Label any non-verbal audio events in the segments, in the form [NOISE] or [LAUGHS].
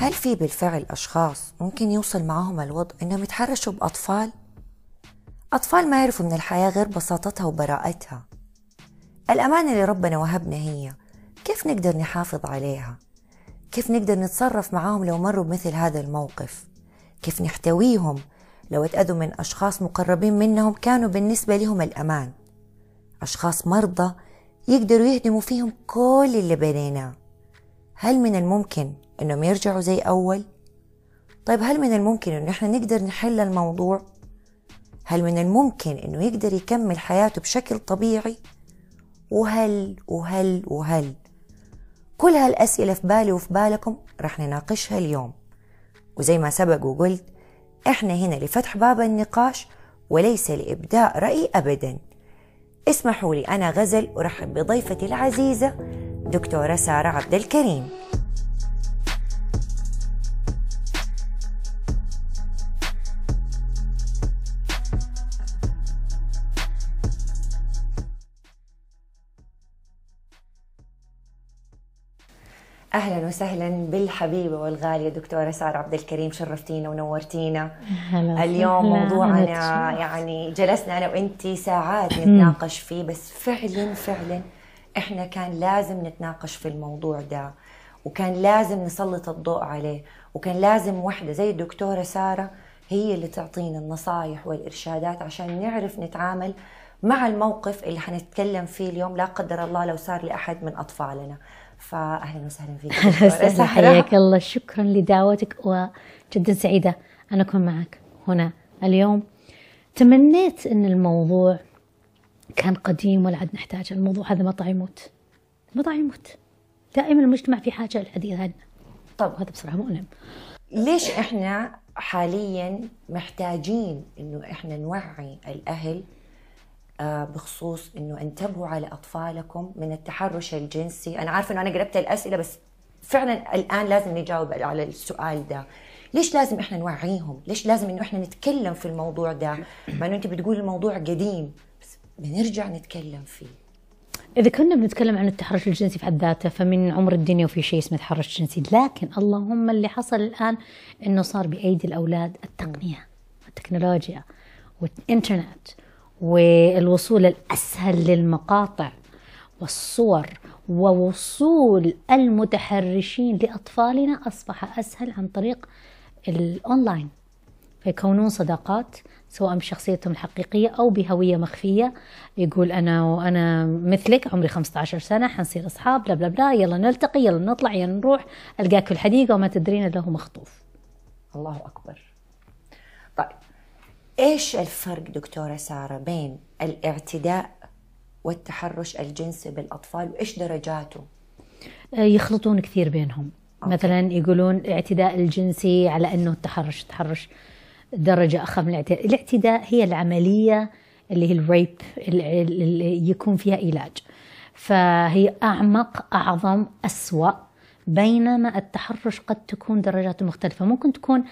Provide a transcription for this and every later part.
هل في بالفعل أشخاص ممكن يوصل معهم الوضع إنهم يتحرشوا بأطفال؟ أطفال ما يعرفوا من الحياة غير بساطتها وبراءتها الأمان اللي ربنا وهبنا هي كيف نقدر نحافظ عليها؟ كيف نقدر نتصرف معاهم لو مروا بمثل هذا الموقف؟ كيف نحتويهم لو اتأذوا من أشخاص مقربين منهم كانوا بالنسبة لهم الأمان أشخاص مرضى يقدروا يهدموا فيهم كل اللي بنيناه هل من الممكن إنهم يرجعوا زي أول؟ طيب هل من الممكن انه إحنا نقدر نحل الموضوع؟ هل من الممكن إنه يقدر يكمل حياته بشكل طبيعي؟ وهل وهل وهل؟ كل هالأسئلة في بالي وفي بالكم رح نناقشها اليوم. وزي ما سبق وقلت إحنا هنا لفتح باب النقاش وليس لإبداء رأي أبدا. اسمحوا لي أنا غزل أرحب بضيفتي العزيزة دكتورة سارة عبد الكريم. أهلا وسهلا بالحبيبة والغالية دكتورة سارة عبد الكريم شرفتينا ونورتينا. هلا اليوم موضوعنا. يعني جلسنا أنا وانتي ساعات نتناقش فيه بس فعلا فعلا إحنا كان لازم نتناقش في الموضوع ده وكان لازم نسلط الضوء عليه وكان لازم وحدة زي الدكتورة سارة هي اللي تعطينا النصائح والإرشادات عشان نعرف نتعامل مع الموقف اللي حنتكلم فيه اليوم لا قدر الله لو صار لأحد من أطفالنا. فاهلا وسهلا فيك. حياك الله. شكرا لدعوتك وجدا سعيدة أن أكون معك هنا اليوم. تمنيت أن الموضوع كان قديم ولا عاد نحتاج الموضوع هذا مطع يموت. مطع يموت. دائما المجتمع في حاجة للحديث عنه طب وهذا بصراحة مؤلم ليش إحنا حاليا محتاجين إنه إحنا نوعي الأهل بخصوص إنه انتبهوا على أطفالكم من التحرش الجنسي، أنا عارفة إنه أنا قربت الأسئلة بس فعلا الآن لازم نجاوب على السؤال ده. ليش لازم إحنا نوعيهم؟ ليش لازم إنه إحنا نتكلم في الموضوع ده؟ مع إنه أنت بتقول الموضوع قديم بس بنرجع نتكلم فيه. إذا كنا بنتكلم عن التحرش الجنسي في حد ذاته فمن عمر الدنيا وفي شيء اسمه تحرش جنسي لكن اللهم اللي حصل الآن إنه صار بأيدي الأولاد التقنية التكنولوجيا والإنترنت والوصول الأسهل للمقاطع والصور ووصول المتحرشين لأطفالنا أصبح أسهل عن طريق الأونلاين. فيكونون صداقات سواء بشخصيتهم الحقيقية أو بهوية مخفية. يقول أنا وأنا مثلك عمري 15 سنة حنصير أصحاب بلا بلا بلا يلا نلتقي يلا نطلع يلا نروح ألقاك في الحديقة وما تدرين هو مخطوف. الله أكبر. إيش الفرق دكتورة سارة بين الاعتداء والتحرش الجنسي بالأطفال وإيش درجاته؟ آه، يخلطون كثير بينهم. مثلا يقولون الاعتداء الجنسي على أنه التحرش التحرش درجة أخف من الاعتداء الاعتداء هي العملية اللي هي الريب اللي يكون فيها علاج. فهي أعمق أعظم أسوأ بينما التحرش قد تكون درجاته مختلفة. ممكن تكون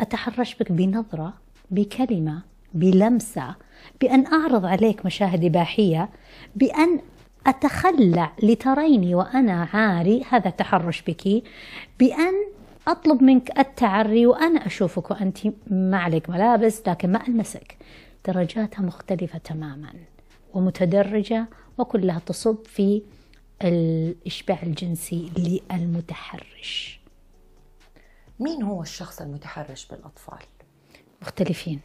أتحرش بك بنظرة بكلمة بلمسة بأن أعرض عليك مشاهد إباحية بأن أتخلع لتريني وأنا عاري هذا تحرش بك بأن أطلب منك التعري وأنا أشوفك وأنت ما عليك ملابس لكن ما ألمسك درجاتها مختلفة تماما ومتدرجة وكلها تصب في الإشباع الجنسي للمتحرش مين هو الشخص المتحرش بالأطفال؟ مختلفين.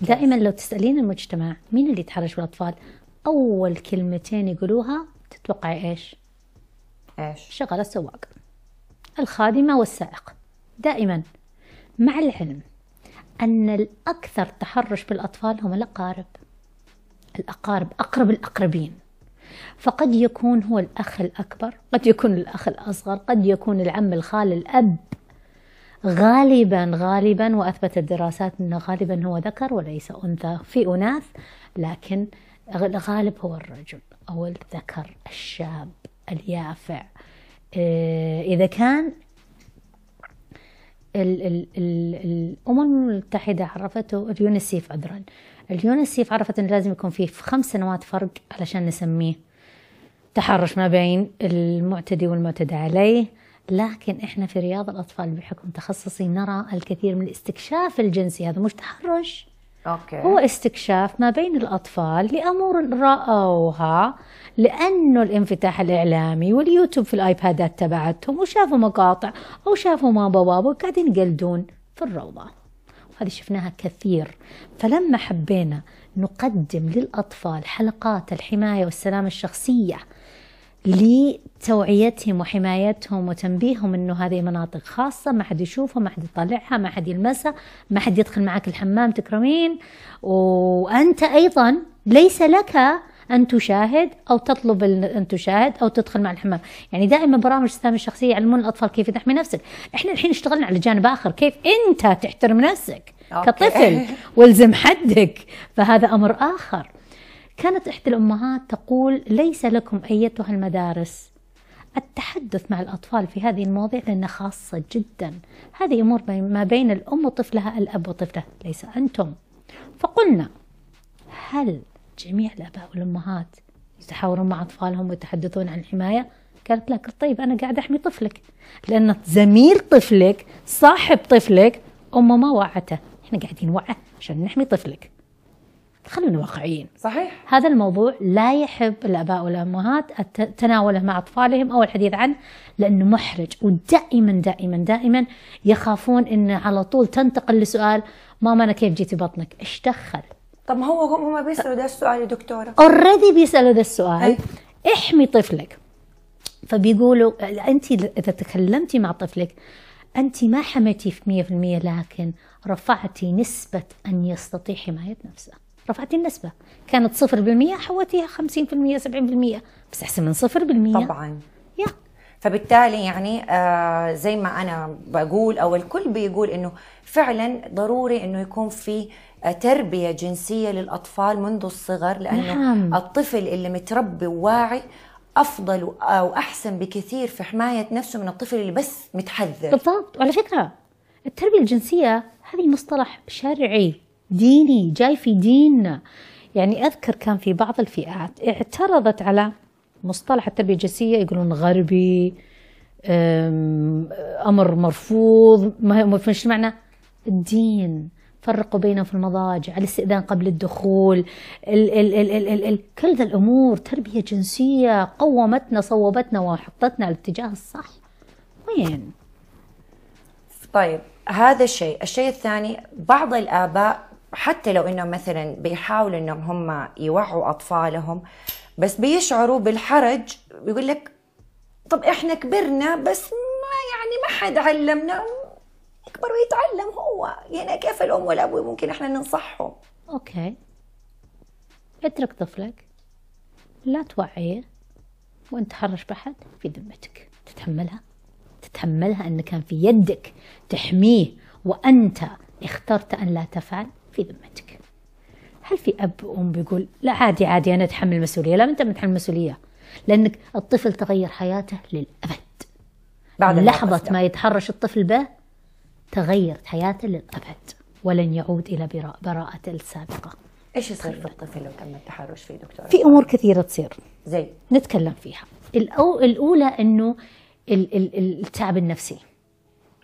دائما لو تسألين المجتمع مين اللي يتحرش بالأطفال أول كلمتين يقولوها تتوقعي إيش؟ إيش؟ شغل السواق. الخادمة والسائق. دائما. مع العلم أن الأكثر تحرش بالأطفال هم الأقارب. الأقارب أقرب الأقربين. فقد يكون هو الأخ الأكبر قد يكون الأخ الأصغر قد يكون العم الخال الأب. غالبا غالبا وأثبتت الدراسات أنه غالبا هو ذكر وليس أنثى في أناث لكن الغالب هو الرجل أو الذكر الشاب اليافع. آه، إذا كان ال ال ال الأمم المتحدة عرفته اليونيسيف عذرا. اليونيسيف عرفت أنه لازم يكون فيه خمس سنوات فرق علشان نسميه تحرش ما بين المعتدي والمعتدى عليه. لكن إحنا في رياض الأطفال بحكم تخصصي نرى الكثير من الاستكشاف الجنسي. هذا مش تحرش. أوكي. هو استكشاف ما بين الأطفال لأمور رأوها لأنه الانفتاح الإعلامي واليوتيوب في الآيبادات تبعتهم وشافوا مقاطع أو شافوا ماما بابا وقاعدين يقلدون في الروضة. وهذه شفناها كثير. فلما حبينا نقدم للأطفال حلقات الحماية والسلامة الشخصية لتوعيتهم وحمايتهم وتنبيههم إنه هذه مناطق خاصة ما حد يشوفها ما حد يطلعها ما حد يلمسها ما حد يدخل معك الحمام تكرمين. وأنت أيضا ليس لك أن تشاهد أو تطلب أن تشاهد أو تدخل مع الحمام. يعني دائما برامج السلامه الشخصية يعلمون الأطفال كيف تحمي نفسك. إحنا الحين اشتغلنا على جانب آخر كيف أنت تحترم نفسك أوكي. كطفل [LAUGHS] والزم حدك. فهذا أمر آخر. كانت إحدى الأمهات تقول ليس لكم أيتها المدارس. التحدث مع الأطفال في هذه المواضيع لأنها خاصة جدا. هذه أمور ما بين الأم وطفلها الأب وطفلة ليس أنتم. فقلنا هل جميع الآباء والأمهات يتحاورون مع أطفالهم ويتحدثون عن الحماية؟ قالت لك طيب أنا قاعد أحمي طفلك. لأن زميل طفلك صاحب طفلك أمه ما وعته. إحنا قاعدين وعة عشان نحمي طفلك. خلونا واقعيين. صحيح. هذا الموضوع لا يحب الآباء والأمهات تناوله مع أطفالهم أو الحديث عنه لأنه محرج. ودائما دائما دائما يخافون انه على طول تنتقل لسؤال ماما أنا كيف جيتي بطنك؟ إيش دخل؟ طب ما هو هم بيسألوا ده السؤال يا دكتورة. اوريدي بيسألوا ده السؤال. أي. احمي طفلك. فبيقولوا أنت إذا تكلمتي مع طفلك أنت ما حميتي في 100% لكن رفعتي نسبة أن يستطيع حماية نفسه. رفعتي النسبة. كانت صفر بالمية حولتيها خمسين في المية سبعين بالمية بس أحسن من صفر بالمية. طبعا. يا. فبالتالي يعني آه زي ما أنا بقول أو الكل بيقول إنه فعلا ضروري إنه يكون في آه، تربية جنسية للأطفال منذ الصغر لأنه نعم. الطفل اللي متربي وواعي أفضل أو أحسن بكثير في حماية نفسه من الطفل اللي بس متحذر. بالضبط. وعلى فكرة التربية الجنسية هذه مصطلح شرعي. ديني جاي في ديننا يعني أذكر كان في بعض الفئات اعترضت على مصطلح التربية الجنسية يقولون غربي أمر مرفوض ما مش معنى؟ الدين. فرقوا بينهم في المضاجع الاستئذان قبل الدخول ال ال ال ال ال ال كل ذا الأمور تربية جنسية قومتنا صوبتنا وحطتنا على الاتجاه الصح. وين؟ طيب هذا الشيء. الشيء الثاني بعض الآباء حتى لو انهم مثلا بيحاولوا إنهم هم يوعوا أطفالهم بس بيشعروا بالحرج بيقول لك طب إحنا كبرنا بس ما يعني ما حد علمنا يكبر ويتعلم هو يعني كيف الأم والابو ممكن إحنا ننصحهم؟ أوكي. اترك طفلك لا توعيه وانت تحرش بحد في ذمتك. تتحملها تتحملها إن كان في يدك تحميه وأنت اخترت أن لا تفعل. في ذمتك. هل في أب وأم بيقول لا عادي عادي أنا أتحمل المسؤولية. لا أنت بتحمل المسؤولية لأنك الطفل تغير حياته للأبد. بعد لحظة ما يتحرش الطفل به تغيرت حياته للأبد ولن يعود إلى براءته السابقة. إيش يصير في الطفل لو تم التحرش فيه دكتور في أمور كثيرة تصير. زي نتكلم فيها. الأو الأولى إنه التعب النفسي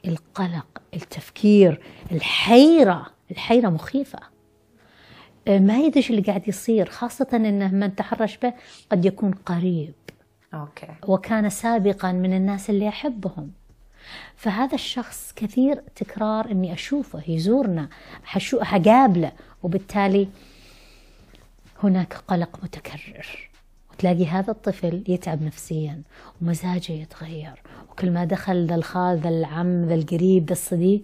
القلق التفكير الحيرة. الحيرة مخيفة. آه، ما يدري اللي قاعد يصير خاصة أنه من تحرش به قد يكون قريب. أوكي. وكان سابقا من الناس اللي أحبهم فهذا الشخص كثير تكرار إني أشوفه يزورنا حقابله وبالتالي هناك قلق متكرر. وتلاقي هذا الطفل يتعب نفسيا ومزاجه يتغير. وكل ما دخل ذا الخال ذا العم ذا القريب ذا الصديق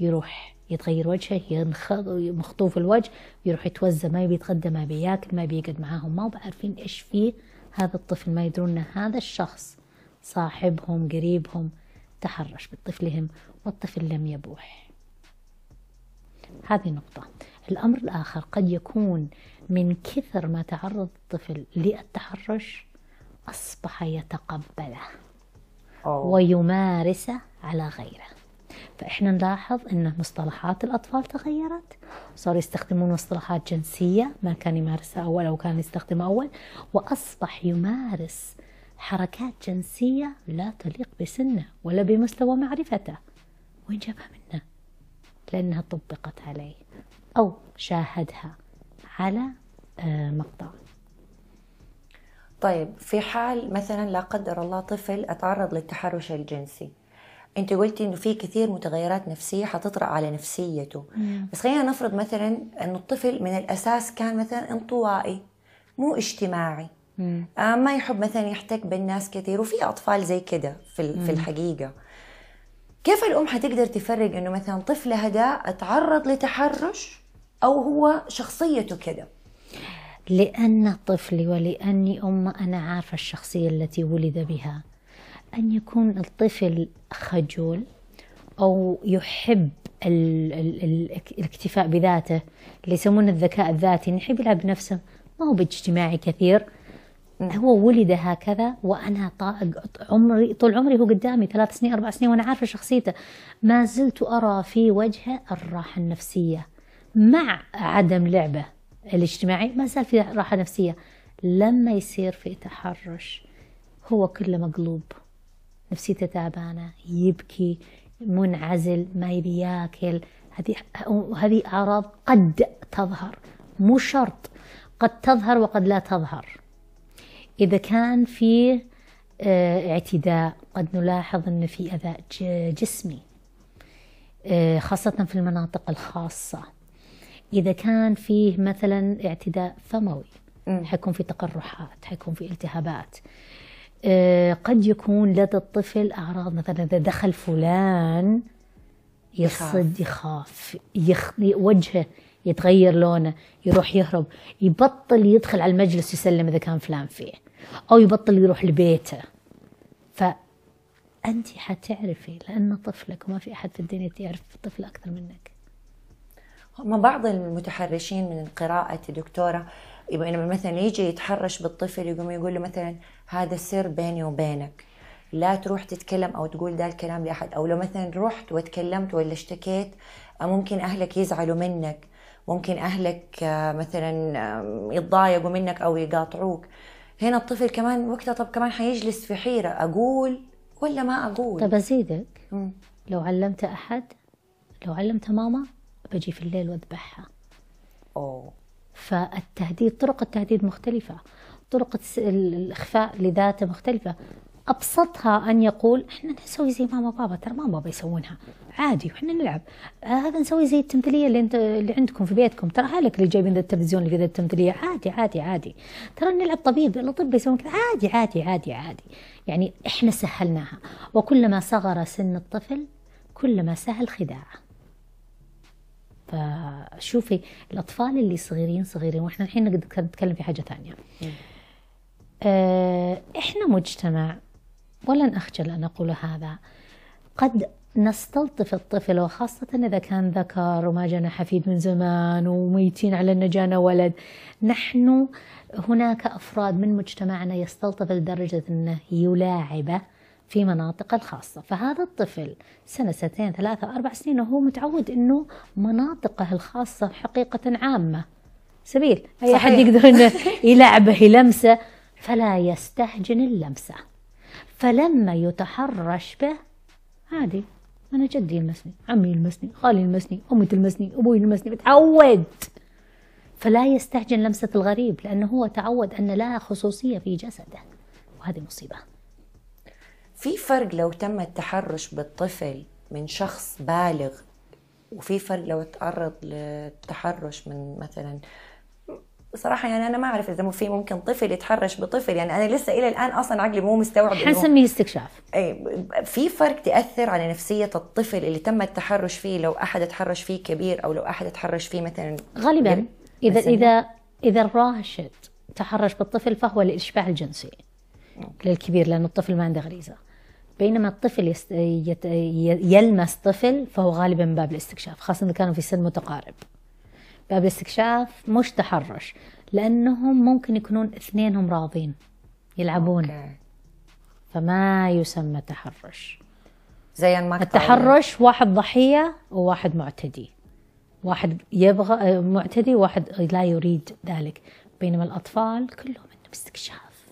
يروح. يتغير وجهه ينخض مخطوف الوجه يروح يتوزع ما يبي يتغدى ما بياكل ما بيقعد معاهم. ما يعرفون إيش فيه هذا الطفل ما يدرون إن هذا الشخص صاحبهم قريبهم تحرش بطفلهم والطفل لم يبوح. هذه نقطة. الأمر الآخر قد يكون من كثر ما تعرض الطفل للتحرش أصبح يتقبله ويمارسه على غيره. فإحنا نلاحظ أن مصطلحات الأطفال تغيرت. صاروا يستخدمون مصطلحات جنسية ما كان يمارسها أول أو كان يستخدمها أول وأصبح يمارس حركات جنسية لا تليق بسنه ولا بمستوى معرفته. وين جابها منه؟ لأنها طبقت عليه أو شاهدها على آه، مقطع. طيب في حال مثلا لا قدر الله طفل أتعرض للتحرش الجنسي انت قلتي إنه في كثير متغيرات نفسية حتطرأ على نفسيته. بس خلينا نفرض مثلا انه الطفل من الأساس كان مثلا انطوائي مو اجتماعي. آه ما يحب مثلا يحتك بالناس كثير وفي أطفال زي كده في في الحقيقة. كيف الأم حتقدر تفرق إنه مثلا طفلها ده اتعرض لتحرش أو هو شخصيته كده؟ لأن طفلي ولأني أم أنا عارفة الشخصية التي ولد بها. أن يكون الطفل خجول أو يحب ال ال ال الاكتفاء بذاته اللي يسمونه الذكاء الذاتي إنه يحب يلعب بنفسه. ما هو باجتماعي كثير. هو ولد هكذا وأنا عمري طول عمري هو قدامي ثلاث سنين أربع سنين وأنا عارفة شخصيته. ما زلت أرى في وجهه الراحة النفسية. مع عدم لعبه الاجتماعي ما زال في راحة نفسية. لما يصير في تحرش هو كله مقلوب. نفسيته تعبانة يبكي منعزل ما يبي ياكل. هذه هذه أعراض قد تظهر مو شرط قد تظهر وقد لا تظهر. إذا كان في آه اعتداء قد نلاحظ أن في أذى جسمي آه خاصة في المناطق الخاصة. إذا كان فيه مثلا اعتداء فموي حيكون في تقرحات حيكون في التهابات. آه قد يكون لدى الطفل أعراض مثلا إذا دخل فلان يصد يخاف. يخ... وجهه يتغير لونه يروح يهرب يبطل يدخل على المجلس يسلم إذا كان فلان فيه أو يبطل يروح لبيته. فأنت حتعرفي لأن طفلك وما في أحد في الدنيا يعرف الطفل أكثر منك. هم بعض المتحرشين من قراءة دكتورة يبقى لما مثلا يجي يتحرش بالطفل يقوم يقول له مثلا هذا سر بيني وبينك. لا تروح تتكلم أو تقول ذا الكلام لأحد. أو لو مثلا رحت وتكلمت ولا اشتكيت ممكن أهلك يزعلوا منك. ممكن أهلك آه، مثلا يتضايقوا منك أو يقاطعوك. هنا الطفل كمان وقتها طب كمان حيجلس في حيرة. أقول ولا ما أقول؟ طب أزيدك. لو علمت أحد لو علمت ماما بجي في الليل وأذبحها. أوه. فالتهديد طرق التهديد مختلفة. طرق الإخفاء لذاته مختلفة. أبسطها أن يقول إحنا نسوي زي ماما بابا ترى ماما بابا يسوونها. عادي وإحنا نلعب. هذا نسوي زي التمثيلية اللي, انت اللي عندكم في بيتكم. ترى هالك اللي جايبين التلفزيون اللي في التمثيلية. عادي عادي عادي. ترى نلعب طبيب الأطباء يسوون كذا. عادي عادي عادي عادي. يعني إحنا سهلناها. وكلما صغر سن الطفل كلما سهل خداعه. فشوفي الأطفال اللي صغيرين صغيرين وإحنا الحين نتكلم في حاجة ثانية آه، إحنا مجتمع ولن أخجل أن أقول هذا قد نستلطف الطفل وخاصة إذا كان ذكر وما جانا حفيد من زمان وميتين على أن جانا ولد. نحن هناك أفراد من مجتمعنا يستلطف لدرجة أنه يلاعبه في مناطق الخاصة. فهذا الطفل سنة سنتين ثلاثة أربع سنين وهو متعود أنه مناطقه الخاصة حقيقة عامة. سبيل؟ أي أحد يقدر أنه [LAUGHS] يلعبه يلمسه؟ فلا يستهجن اللمسة. فلما يتحرش به عادي أنا جدي يلمسني عمي يلمسني خالي يلمسني أمي تلمسني أبوي يلمسني متعود. فلا يستهجن لمسة الغريب لأنه هو تعود أن لها خصوصية في جسده وهذه مصيبة. في فرق لو تم التحرش بالطفل من شخص بالغ وفي فرق لو تعرض للتحرش من مثلا صراحة يعني أنا ما أعرف إذا في ممكن طفل يتحرش بطفل يعني أنا لسه إلى الآن أصلا عقلي مو مستوعب حنسميه استكشاف أي في فرق تأثر على نفسية الطفل اللي تم التحرش فيه لو أحد تحرش فيه كبير أو لو أحد تحرش فيه مثلا غالبا إذا إذا إذا الراشد تحرش بالطفل فهو للإشباع الجنسي للكبير لأن الطفل ما عنده غريزة. بينما الطفل يست... يت... يلمس طفل فهو غالبا من باب الاستكشاف خاصة إذا كانوا في سن متقارب. باب الاستكشاف مش تحرش لأنهم ممكن يكونون اثنينهم راضين يلعبون. أوكي. فما يسمى تحرش. زي المقطع التحرش واحد ضحية وواحد معتدي. واحد يبغى معتدي وواحد لا يريد ذلك. بينما الأطفال كلهم عندهم استكشاف.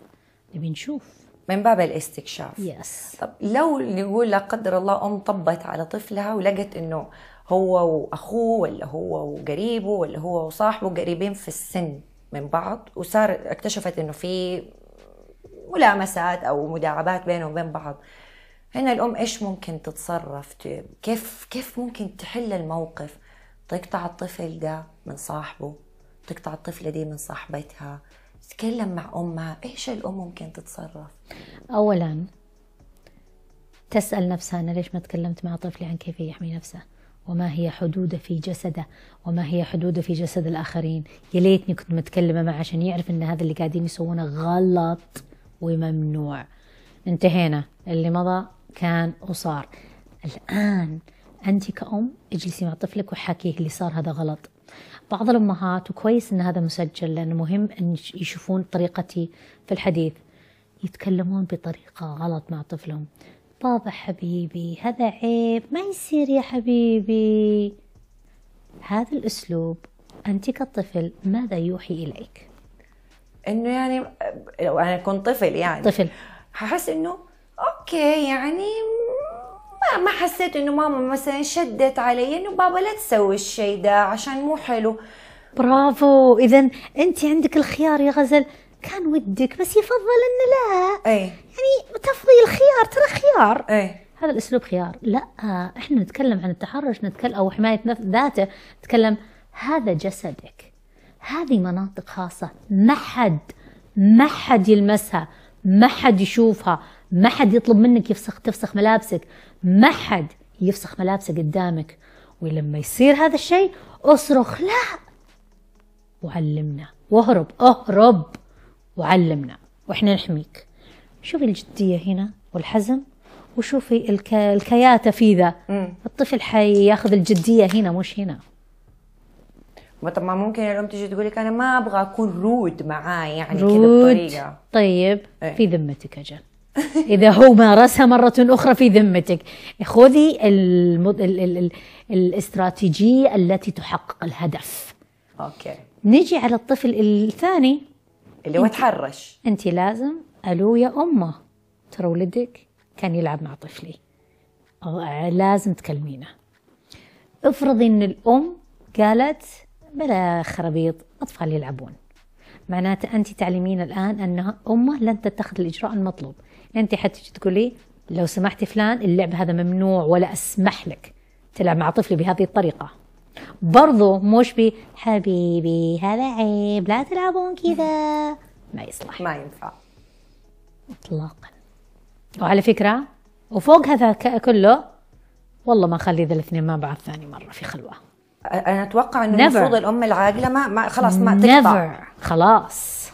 نبي نشوف. من باب الاستكشاف. يس طب لو نقول لا قدر الله أم طبت على طفلها ولقت إنه هو وأخوه ولا هو وقريبه ولا هو وصاحبه قريبين في السن من بعض وصار اكتشفت إنه في ملامسات أو مداعبات بينهم وبين بعض هنا الأم إيش ممكن تتصرف؟ كيف كيف ممكن تحل الموقف؟ تقطع الطفل ده من صاحبه تقطع الطفلة دي من صاحبتها تتكلم مع أمها إيش الأم ممكن تتصرف؟ اولا تسأل نفسها أنا ليش ما تكلمت مع طفلي عن كيف يحمي نفسه؟ وما هي حدوده في جسده؟ وما هي حدوده في جسد الآخرين؟ يا ليتني كنت متكلمة معه عشان يعرف إن هذا اللي قاعدين يسوونه غلط وممنوع. انتهينا. اللي مضى كان وصار الآن أنت كأم اجلسي مع طفلك وحكيه اللي صار هذا غلط. بعض الأمهات وكويس إن هذا مسجل لأنه مهم إن يشوفون طريقتي في الحديث يتكلمون بطريقة غلط مع طفلهم. بابا حبيبي هذا عيب ما يصير يا حبيبي. هذا الأسلوب أنت كطفل ماذا يوحي إليك؟ إنه يعني لو أنا كنت طفل يعني. طفل. هحس إنه okay يعني ما حسيت إنه ماما مثلا شدت علي إنه بابا لا تسوي الشيء ده عشان مو حلو. برافو. إذا أنت عندك الخيار يا غزل. كان ودك بس يفضل أن لا. اي يعني تفضي الخيار ترى خيار. اي هذا الأسلوب خيار. لا إحنا نتكلم عن التحرش نتكلم أو حماية ذاته. نتكلم هذا جسدك. هذه مناطق خاصة. ما حد ما حد يلمسها. ما حد يشوفها. ما حد يطلب منك يفسخ تفسخ ملابسك. ما حد يفسخ ملابسه قدامك ولما يصير هذا الشيء اصرخ لا! وعلمنا. واهرب. اهرب. وعلمنا. وإحنا نحميك. شوفي الجدية هنا والحزم وشوفي الك... الكياتة في ذا. الطفل حياخذ الجدية هنا مش هنا. طب ما ممكن الام تجي تقول لك أنا ما أبغى أكون rude معاه يعني كذا rude. بطريقة. طيب إيه. في ذمتك أجل [LAUGHS] إذا هو مارسها مرة أخرى في ذمتك. خذي المد... ال... ال... ال... الاستراتيجية التي تحقق الهدف. okay. نجي على الطفل الثاني. اللي هو تحرش. أنت لازم ألو يا أمه ترى ولدك كان يلعب مع طفلي. لازم تكلمينه. افرضي إن الأم قالت بلا خرابيط أطفال يلعبون. معناته أنت تعلمين الآن أن أمه لن تتخذ الإجراء المطلوب. أنت حتجي تقولي لو سمحتي فلان اللعب هذا ممنوع ولا أسمح لك تلعب مع طفلي بهذه الطريقة. برضو مش بي حبيبي هذا عيب لا تلعبون كذا. ما يصلح. ما ينفع. اطلاقا. وعلى فكرة وفوق هذا كله والله ما خلي ذا الاثنين مع بعض ثاني مرة في خلوة. أنا أتوقع إنه. المفروض الأم العاقلة ما, ما خلاص ما تقطع. خلاص.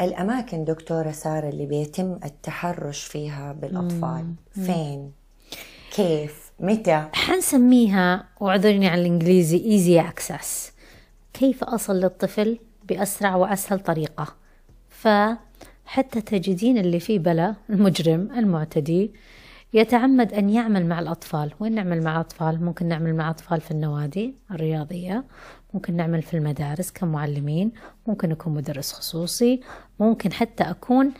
الأماكن دكتورة سارة اللي بيتم التحرش فيها بالأطفال؟ فين؟ كيف؟ متى؟ حنسميها واعذرني عن الإنجليزي easy access كيف أصل للطفل بأسرع وأسهل طريقة؟ فحتى تجدين اللي فيه بلا المجرم المعتدي يتعمد أن يعمل مع الأطفال. وين نعمل مع الأطفال؟ ممكن نعمل مع أطفال في النوادي الرياضية. ممكن نعمل في المدارس كمعلمين ممكن أكون مدرس خصوصي ممكن حتى أكون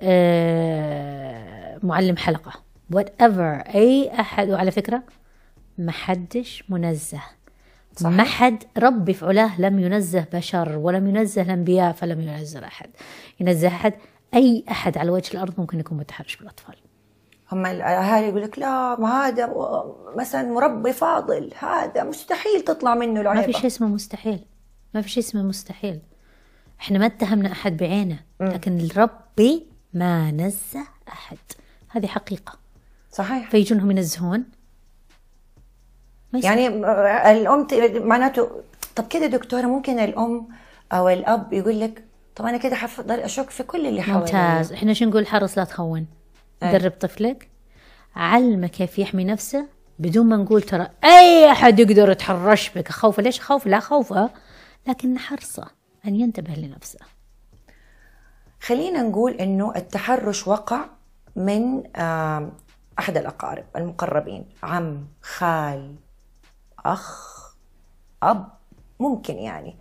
آه، معلم حلقة. Whatever أي أحد وعلى فكرة ما حدش منزه. صحيح. ما حد ربي في علاه لم ينزه بشر ولم ينزه الأنبياء فلم ينزه أحد. ينزه أحد أي أحد على وجه الأرض ممكن يكون متحرش بالأطفال. هم الاهالي يقول لك لا ما هذا مثلا مربي فاضل هذا مستحيل تطلع منه ما العيبة. في شيء اسمه مستحيل. ما في شيء اسمه مستحيل. إحنا ما اتهمنا أحد بعينه لكن ربي ما نزه أحد. هذه حقيقة. صحيح. فيجونهم ينزهون. ما. يعني الأم ت- معناته طب كده دكتورة ممكن الأم أو الأب يقول لك طب أنا كده حفضل أشك في كل اللي حوالي ممتاز. إحنا شو نقول؟ حرص لا تخون. أي. درب طفلك علمه كيف يحمي نفسه بدون ما نقول ترى أي أحد يقدر يتحرش بك خوفه ليش؟ خوف؟ لا خوفه لكن حرصه أن ينتبه لنفسه. خلينا نقول إنه التحرش وقع من أحد الأقارب المقربين عم خال أخ أب ممكن يعني.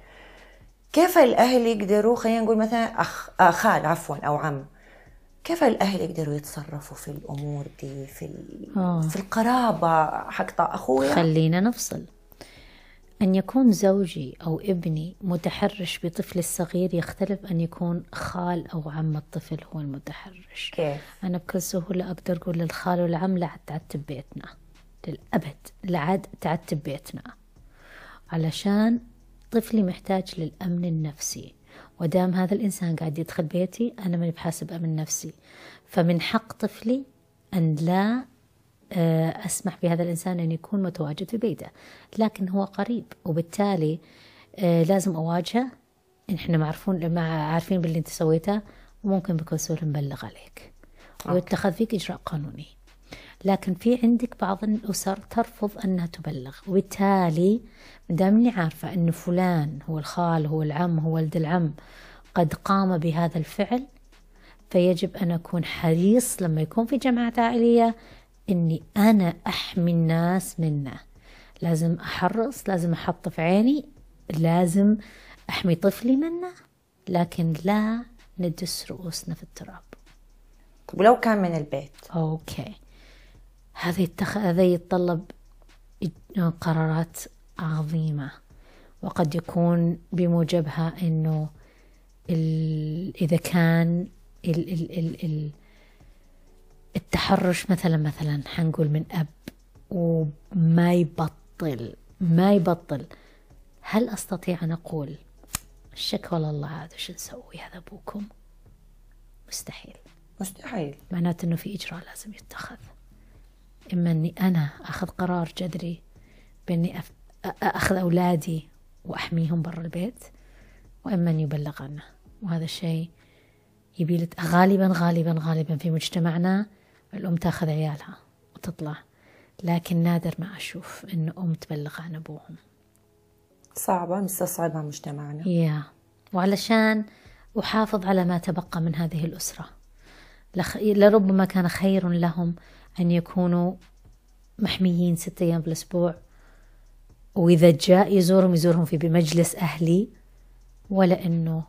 كيف الأهل يقدروا خلينا نقول مثلا أخ آه خال عفوا أو عم كيف الأهل يقدروا يتصرفوا في الأمور دي في. آه. في القرابة حق أخويا خلينا نفصل أن يكون زوجي أو ابني متحرش بطفلي الصغير يختلف أن يكون خال أو عم الطفل هو المتحرش كيف؟ أنا بكل سهولة أقدر أقول للخال والعم لا تعتب بيتنا للأبد لا عاد تعتب بيتنا علشان طفلي محتاج للأمن النفسي ودام هذا الإنسان قاعد يدخل بيتي أنا ماني بحاسب أمن نفسي. فمن حق طفلي أن لا آه، أسمح بهذا الإنسان أن يكون متواجد في بيته. لكن هو قريب وبالتالي آه، لازم أواجهه. إحنا معرفون مع عارفين باللي أنت سويته وممكن بكل سهولة نبلغ عليك. ويتخذ فيك إجراء قانوني. لكن في عندك بعض الأسر ترفض أنها تبلغ. وبالتالي دام إني عارفة أن فلان هو الخال هو العم هو ولد العم قد قام بهذا الفعل فيجب أن أكون حريص لما يكون في جماعات عائلية إني أنا أحمي الناس منه. لازم أحرص لازم أحط في عيني لازم أحمي طفلي منه لكن لا ندس رؤوسنا في التراب. ولو كان من البيت. أوكي. هذا يتخ... هذا يتطلب قرارات عظيمة وقد يكون بموجبها إنه ال... إذا كان ال... ال... ال... ال... التحرش مثلا مثلا حنقول من أب وما يبطل ما يبطل. هل أستطيع أن أقول الشكوى لله عاد وش نسوي؟ هذا أبوكم؟ مستحيل. مستحيل. معناته إنه في إجراء لازم يتخذ. اما اني أنا أخذ قرار جذري بإني أف... أ- أخذ أولادي وأحميهم برا البيت وإما أن يبلغ عنه وهذا الشيء يبي غالبا غالبا غالبا في مجتمعنا الأم تأخذ عيالها وتطلع. لكن نادر ما أشوف انه أم تبلغ عن أبوهم. صعبة مستصعبة مجتمعنا. يا. وعلشان أحافظ على ما تبقى من هذه الأسرة لخ... لربما كان خير لهم أن يكونوا محميين ستة أيام بالأسبوع وإذا جاء يزورهم يزورهم في بمجلس أهلي ولا أنه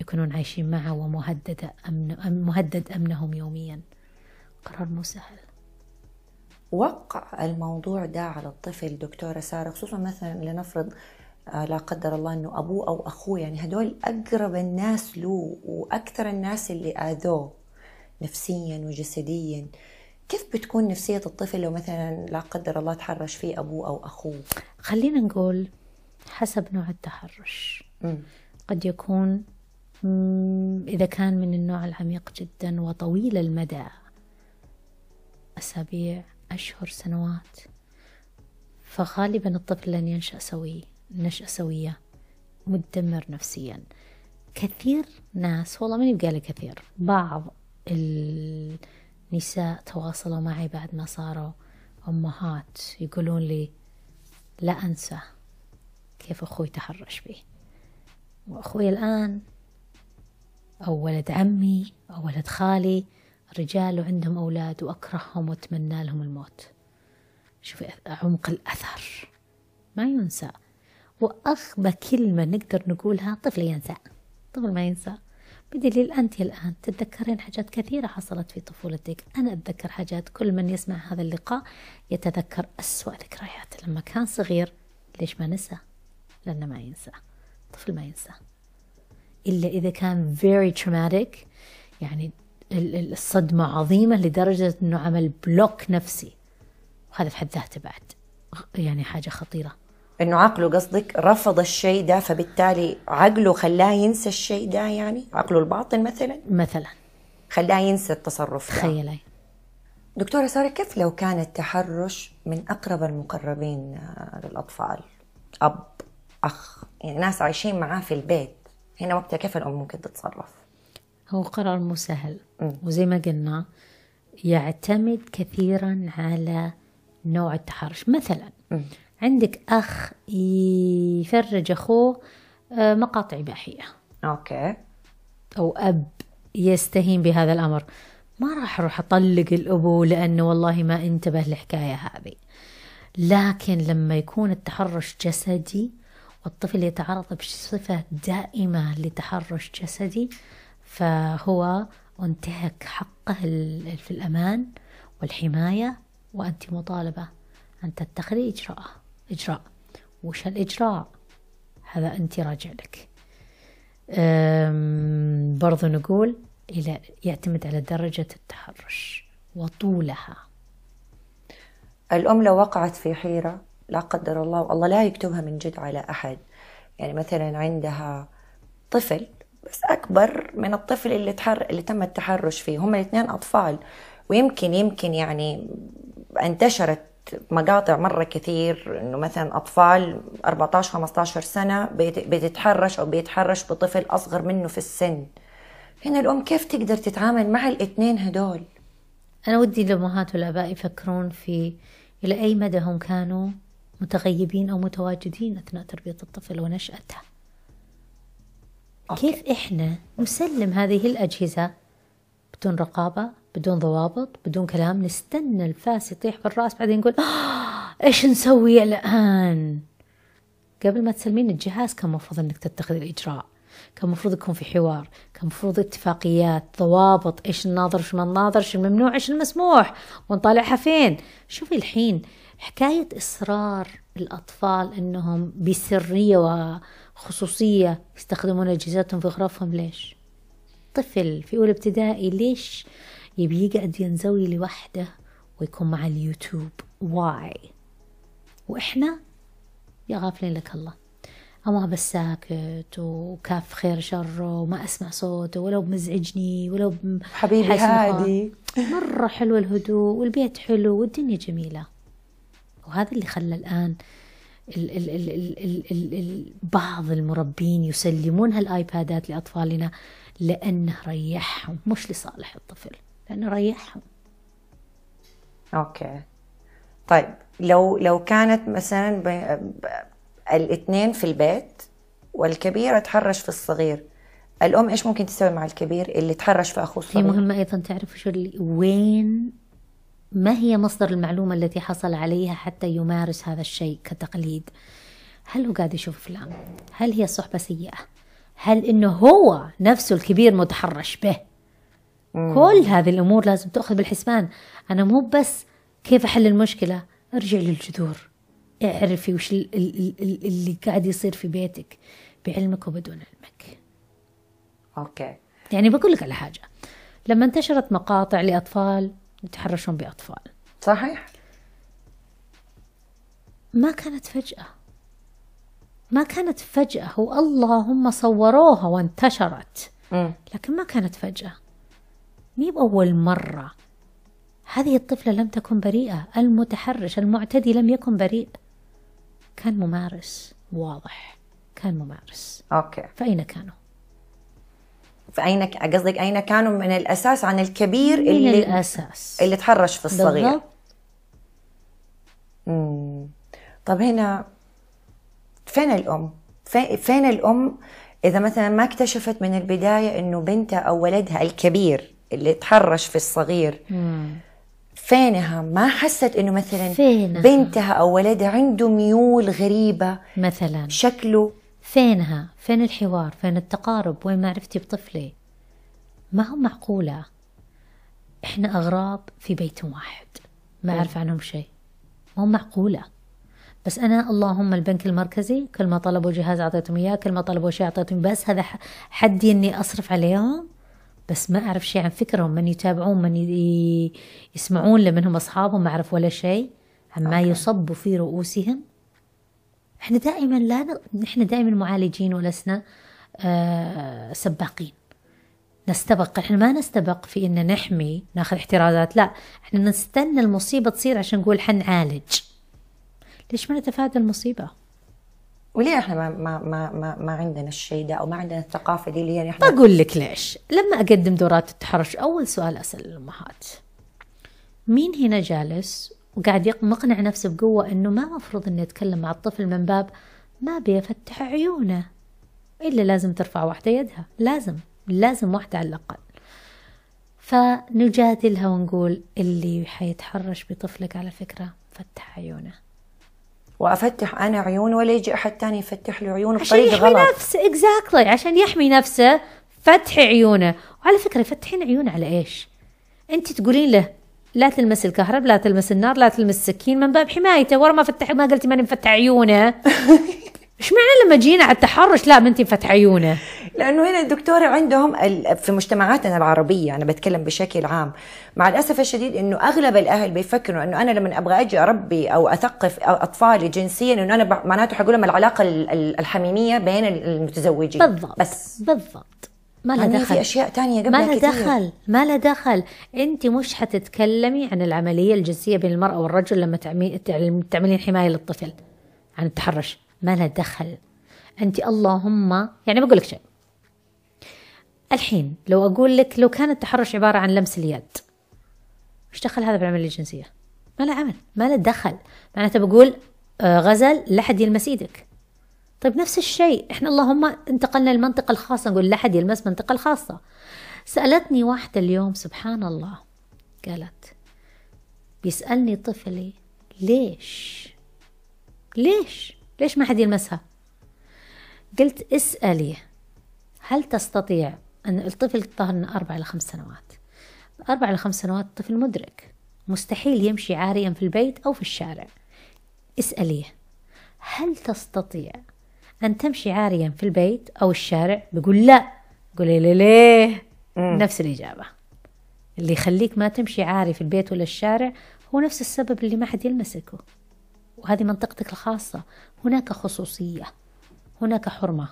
يكونون عايشين معه ومهدد أمن... أم- مهدد أمنهم يوميا. قرار مو سهل. وقع الموضوع ده على الطفل دكتورة سارة خصوصا مثلا لنفرض آه، لا قدر الله أنه أبوه أو أخوه يعني هدول أقرب الناس له وأكثر الناس اللي آذوه نفسيا وجسديا. كيف بتكون نفسية الطفل لو مثلا لا قدر الله تحرش فيه أبوه أو أخوه؟ خلينا نقول حسب نوع التحرش. مم. قد يكون إذا كان من النوع العميق جدا وطويل المدى أسابيع أشهر سنوات فغالبا الطفل لن ينشأ سوي نشأة سوية مدمر نفسيا. كثير ناس والله ماني بقالي كثير بعض النساء تواصلوا معي بعد ما صاروا أمهات. يقولون لي لا أنسى كيف أخوي تحرش بي. وأخوي الآن أو ولد عمي أو ولد خالي رجال وعندهم أولاد وأكرههم وأتمنى لهم الموت. شوفي عمق الأثر. ما ينسى. وأغبى كلمة نقدر نقولها طفل ينسى. طفل ما ينسى. بدليل أنت الآن تتذكرين حاجات كثيرة حصلت في طفولتك. أنا أتذكر حاجات كل من يسمع هذا اللقاء يتذكر أسوأ ذكريات. لما كان صغير ليش ما نسى لأنه ما ينسى. طفل ما ينسى. إلا إذا كان very traumatic يعني ال- ال- الصدمة عظيمة لدرجة أنه عمل بلوك نفسي. وهذا في حد ذاته بعد. يعني حاجة خطيرة. إنه عقله قصدك رفض الشيء ده فبالتالي عقله خلاه ينسى الشيء ده يعني؟ عقله الباطن مثلا؟ مثلا. خلاه ينسى التصرف ده. تخيلي دكتورة سارة كيف لو كان التحرش من أقرب المقربين للأطفال؟ أب أخ يعني ناس عايشين معاه في البيت. هنا وقتها كيف الأم ممكن تتصرف؟ هو قرار مو سهل. وزي ما قلنا يعتمد كثيرا على نوع التحرش. مثلا عندك أخ يفرج أخوه آه، مقاطع إباحية أوكي. أو أب يستهين بهذا الأمر. ما راح أروح أطلق الأبو لأنه والله ما انتبه للحكاية هذه. لكن لما يكون التحرش جسدي والطفل يتعرض بصفة دائمة لتحرش جسدي فهو وانتهك حقه في الأمان والحماية وأنت مطالبة أن تتخذي إجراء إجراء. وش الإجراء؟ هذا أنت راجع لك. برضو نقول إلى يعتمد على درجة التحرش وطولها. الأم لو وقعت في حيرة لا قدر الله والله لا يكتبها من جد على أحد. يعني مثلا عندها طفل بس أكبر من الطفل اللي تحر... اللي تم التحرش فيه. هم الاثنين أطفال. ويمكن يمكن يعني أنتشرت مقاطع مرة كثير إنه مثلا أطفال 14 15 سنة بتتحرش أو بيتحرش بطفل أصغر منه في السن. هنا الأم كيف تقدر تتعامل مع الإثنين هدول؟ أنا ودي الأمهات والآباء يفكرون في إلى أي مدى هم كانوا متغيبين أو متواجدين أثناء تربية الطفل ونشأته okay. كيف إحنا نسلم هذه الأجهزة بدون رقابة؟ بدون ضوابط بدون كلام نستنى الفاس يطيح بالرأس بعدين نقول آه إيش نسوي الآن؟ قبل ما تسلمين الجهاز كان المفروض إنك تتخذ الإجراء. كان المفروض يكون في حوار. كان المفروض اتفاقيات ضوابط إيش الناظر إيش ما الناظر إيش الممنوع إيش المسموح ونطالعها فين؟ شوفي الحين حكاية إصرار الأطفال أنهم بسرية وخصوصية يستخدمون أجهزتهم في غرفهم ليش؟ طفل في أولى ابتدائي ليش يبي يقعد ينزوي لوحده ويكون مع اليوتيوب. واي وإحنا؟ يا غافلين لك الله. أما بس ساكت وكاف خير شره وما أسمع صوته ولو بمزعجني ولو حبيبي هادي. مرة حلو الهدوء والبيت حلو والدنيا جميلة. وهذا اللي خلى الآن ال ال ال ال ال ال ال بعض المربين يسلمون هالآيبادات لأطفالنا لأنه ريحهم مش لصالح الطفل. لأنه ريحهم أوكي. طيب لو لو كانت مثلا ب... ب... الاثنين في البيت والكبير تحرش في الصغير الأم إيش ممكن تسوي مع الكبير اللي تحرش في أخوه هي الصغير؟ مهمة أيضا تعرف شو اللي وين ما هي مصدر المعلومة التي حصل عليها حتى يمارس هذا الشيء كتقليد؟ هل هو قاعد يشوف أفلام؟ هل هي صحبة سيئة؟ هل إنه هو نفسه الكبير متحرش به؟ كل هذه الأمور لازم تأخذ بالحسبان. أنا مو بس كيف أحل المشكلة ارجع للجذور. اعرفي وش ال- ال- ال- ال- اللي قاعد يصير في بيتك بعلمك وبدون علمك. أوكي. يعني بقول لك على حاجة. لما انتشرت مقاطع لأطفال يتحرشون بأطفال. صحيح. ما كانت فجأة. ما كانت فجأة. هو اللهم صوروها وانتشرت. امم لكن ما كانت فجأة. مي بأول مرة. هذه الطفلة لم تكن بريئة المتحرش المعتدي لم يكن بريء. كان ممارس واضح. كان ممارس. أوكي. فأين كانوا؟ فأين ك- قصدك أين كانوا؟ من الأساس عن الكبير من اللي الأساس. اللي تحرش في الصغير. بالضبط. مم. طب هنا فين الأم؟ في- فين الأم إذا مثلا ما اكتشفت من البداية إنه بنتها أو ولدها الكبير اللي تحرش في الصغير. فينها؟ ما حست إنه مثلا فينها؟ بنتها أو ولدها عنده ميول غريبة. مثلا. شكله؟ فينها؟ فين الحوار؟ فين التقارب؟ وين معرفتي بطفلي؟ ما هو معقولة؟ إحنا أغراب في بيت واحد. ما أعرف عنهم شيء. مو معقولة. بس أنا اللهم البنك المركزي كل ما طلبوا جهاز أعطيتهم إياه كل ما طلبوا شيء أعطيتهم بس هذا حدي إني أصرف عليهم؟ بس ما أعرف شيء عن فكرهم من يتابعون من يسمعون لمنهم أصحابهم ما أعرف ولا شيء عما يصب في رؤوسهم. إحنا دائما لا ن... إحنا دائما معالجين ولسنا آه سباقين. نستبق إحنا ما نستبق في إن نحمي ناخذ احترازات لا. إحنا نستنى المصيبة تصير عشان نقول حنعالج. ليش ما نتفادى المصيبة؟ وليه إحنا ما ما ما ما, عندنا الشيء ده أو ما عندنا الثقافة دي؟ اللي هي إحنا بقول لك ليش؟ لما أقدم دورات التحرش أول سؤال أسأل الأمهات مين هنا جالس وقاعد مقنع نفسه بقوة إنه ما مفروض إنه يتكلم مع الطفل من باب ما بيفتح عيونه؟ إلا لازم ترفع واحدة يدها. لازم لازم واحدة على الأقل. فنجادلها ونقول اللي حيتحرش بطفلك على فكرة فتح عيونه. وأفتح أنا عيون ولا يجي أحد تاني يفتح لي عشان بطريقة يحمي غلط. نفسه اكزاكتلي عشان يحمي نفسه فتح عيونه. وعلى فكرة يفتحين عيونه على إيش؟ أنت تقولين له لا تلمس الكهرب لا تلمس النار لا تلمس السكين من باب حمايته. ورا ما فتح ما قلتي ماني مفتح عيونه. [LAUGHS] إيش معنى لما جينا على التحرش لا ما انت مفتح عيونه؟ لأنه هنا الدكتورة عندهم في مجتمعاتنا العربية أنا بتكلم بشكل عام مع الأسف الشديد إنه أغلب الأهل بيفكروا إنه أنا لما أبغى أجي أربي أو أثقف أطفالي جنسيا إنه أنا معناته حقول لهم العلاقة ال- ال- الحميمية بين المتزوجين. بالضبط بس. بالضبط. ما لها يعني دخل. في أشياء تانية ما قبلها لها دخل ما لها دخل. انت مش حتتكلمي عن العملية الجنسية بين المرأة والرجل لما تعملين حماية للطفل عن التحرش. ما لها دخل. انت اللهم يعني بقول لك شيء. الحين لو أقول لك لو كان التحرش عبارة عن لمس اليد إيش دخل هذا بالعملية الجنسية؟ ما له عمل ما له دخل. معناته بقول آه، غزل لا حد يلمس إيدك. طيب نفس الشيء إحنا اللهم انتقلنا للمنطقة الخاصة نقول لا حد يلمس منطقة الخاصة. سألتني واحدة اليوم سبحان الله قالت بيسألني طفلي ليش؟ ليش؟ ليش ما حد يلمسها؟ قلت اسألي هل تستطيع أن الطفل ظهر أربع إلى خمس سنوات؟ أربع إلى خمس سنوات طفل مدرك مستحيل يمشي عاريا في البيت أو في الشارع. اسأليه هل تستطيع أن تمشي عاريا في البيت أو الشارع؟ بيقول لا. قولي لي ليه؟ نفس الإجابة. اللي يخليك ما تمشي عاري في البيت ولا الشارع هو نفس السبب اللي ما حد يلمسك. وهذه منطقتك الخاصة. هناك خصوصية هناك حرمة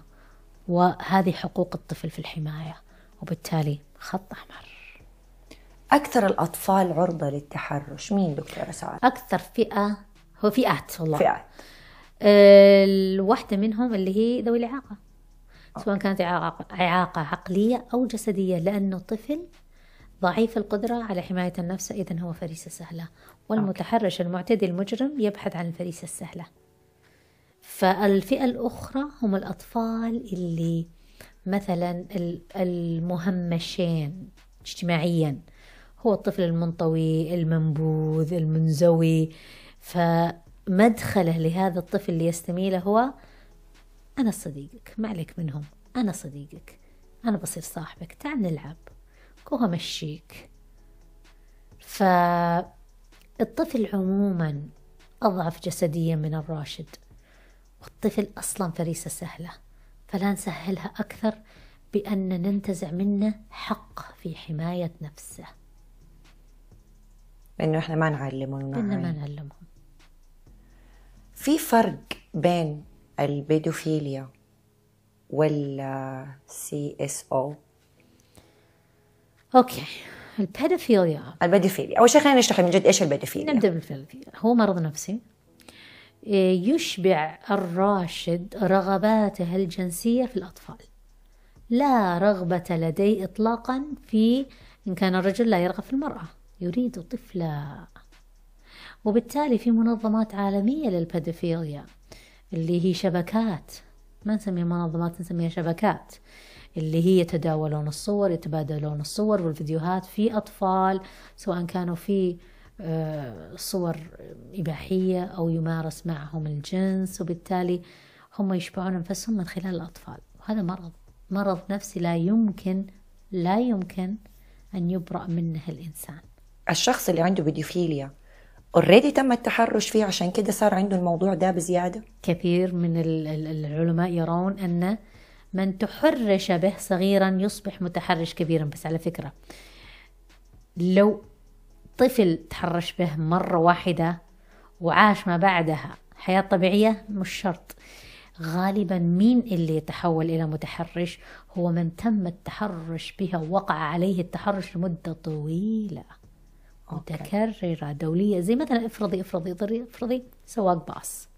وهذه حقوق الطفل في الحماية وبالتالي خط أحمر. أكثر الأطفال عرضة للتحرش. مين دكتوره سعاد أكثر فئة هو فئات والله. فئات. الواحدة منهم اللي هي ذوي الإعاقة. سواء كانت إعاقة عقلية أو جسدية لأنه طفل ضعيف القدرة على حماية النفس إذا هو فريسة سهلة. والمتحرش المعتدي المجرم يبحث عن الفريسة السهلة. فالفئة الأخرى هم الأطفال اللي مثلا ال- المهمشين اجتماعيا. هو الطفل المنطوي المنبوذ المنزوي. فمدخله لهذا الطفل ليستميله هو أنا صديقك ما عليك منهم؟ أنا صديقك. أنا بصير صاحبك تعال نلعب. كوها مشيك فالطفل عموما أضعف جسديا من الراشد والطفل أصلا فريسة سهلة فلا نسهلها أكثر بأن ننتزع منه حق في حماية نفسه. إنه إحنا ما نعلمهم إن ما. نعلمهم في فرق بين البيدوفيليا وال CSO okay. ال pedophilia. ال pedophilia. أول شيء خلينا نشرح من جد إيش البيدوفيليا. نبدأ بالبيدوفيليا. هو مرض نفسي. إيه، يشبع الراشد رغباته الجنسية في الأطفال. لا رغبة لديه إطلاقا في إن كان الرجل لا يرغب في المرأة. يريد طفلا. وبالتالي في منظمات عالمية للبيدوفيليا اللي هي شبكات. ما نسميها منظمات نسميها شبكات. اللي هي يتداولون الصور يتبادلون الصور والفيديوهات في أطفال سواء كانوا في آه، صور إباحية أو يمارس معهم الجنس وبالتالي هم يشبعون أنفسهم من خلال الأطفال. وهذا مرض مرض نفسي لا يمكن لا يمكن أن يبرأ منه الإنسان. الشخص اللي عنده بيدوفيليا اوريدي تم التحرش فيه عشان كده صار عنده الموضوع ده بزيادة؟ كثير من ال- ال- العلماء يرون أن من تحرش به صغيرا يصبح متحرش كبيرا. بس على فكرة لو طفل تحرش به مرة واحدة وعاش ما بعدها حياة طبيعية مش شرط. غالبا مين اللي يتحول إلى متحرش؟ هو من تم التحرش بها ووقع عليه التحرش لمدة طويلة. متكررة دولية زي مثلا افرضي افرضي افرضي, افرضي سواق باص.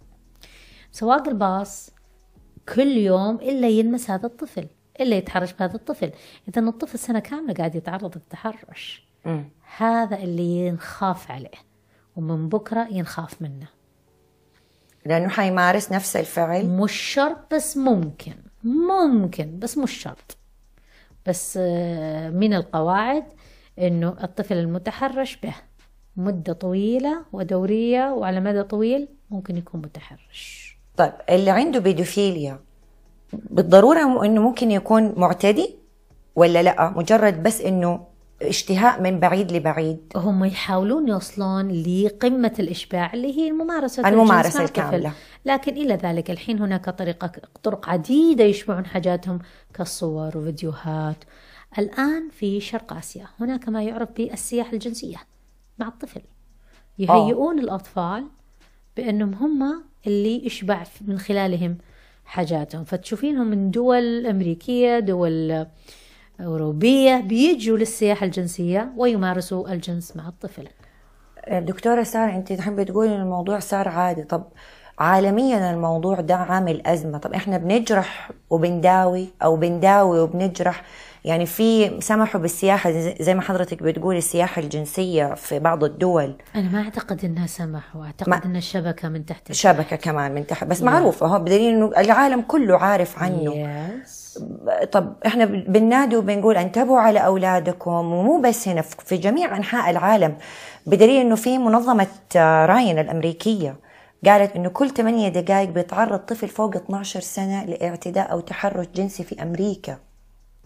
سواق الباص كل يوم إلا يلمس هذا الطفل إلا يتحرش بهذا الطفل. إذا الطفل سنة كاملة قاعد يتعرض للتحرش. هذا اللي ينخاف عليه ومن بكرة ينخاف منه. لأنه حيمارس نفس الفعل. مش شرط بس ممكن ممكن بس مش شرط بس آه، من القواعد إنه الطفل المتحرش به مدة طويلة ودورية وعلى مدى طويل ممكن يكون متحرش. طيب اللي عنده بيدوفيليا بالضرورة إنه ممكن يكون معتدي ولا لأ؟ مجرد بس إنه اشتهاء من بعيد لبعيد. هم يحاولون يوصلون لقمة الإشباع اللي هي الممارسة الممارسة. الكاملة. لكن إلى ذلك الحين هناك طريقة طرق عديدة يشبعون حاجاتهم كالصور وفيديوهات. الآن في شرق آسيا هناك ما يعرف بالسياحة الجنسية مع الطفل. يهيئون الأطفال بأنهم هم اللي يشبع من خلالهم حاجاتهم. فتشوفينهم من دول أمريكية دول أوروبية بيجوا للسياحة الجنسية ويمارسوا الجنس مع الطفل. دكتورة سارة أنت تحبي تقولي إن الموضوع صار عادي. طب عالميا الموضوع ده عامل أزمة. طب إحنا بنجرح وبنداوي أو بنداوي وبنجرح يعني في سمحوا بالسياحة زي- ما حضرتك بتقولي السياحة الجنسية في بعض الدول. أنا ما أعتقد أنها سمحوا أعتقد ما- أن الشبكة من تحت شبكة كمان من تحت بس معروفة هو بدليل إنه العالم كله عارف عنه. يس طب إحنا بننادي وبنقول انتبهوا على أولادكم ومو بس هنا في في جميع أنحاء العالم. بدليل إنه في منظمة آه، راين الأمريكية قالت إنه كل 8 دقائق بيتعرض طفل فوق 12 سنة لإعتداء أو تحرش جنسي في أمريكا.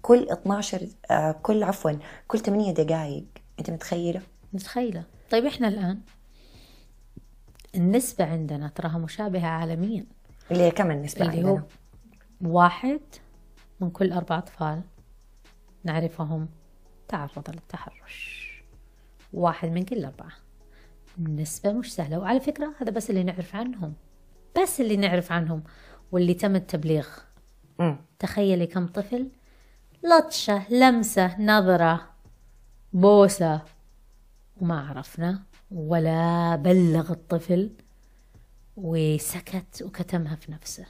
كل 12 آه، كل عفوا كل 8 دقائق أنت متخيلة؟ متخيلة. طيب إحنا الآن النسبة عندنا تراها مشابهة عالميا. اللي هي كم النسبة اللي عندنا؟ هو واحد من كل أربع أطفال نعرفهم تعرض للتحرش. واحد من كل أربعة. نسبة مش سهلة. وعلى فكرة هذا بس اللي نعرف عنهم. بس اللي نعرف عنهم واللي تم التبليغ. مم. تخيلي كم طفل لطشة لمسة نظرة بوسة. وما عرفنا ولا بلغ الطفل وسكت وكتمها في نفسه.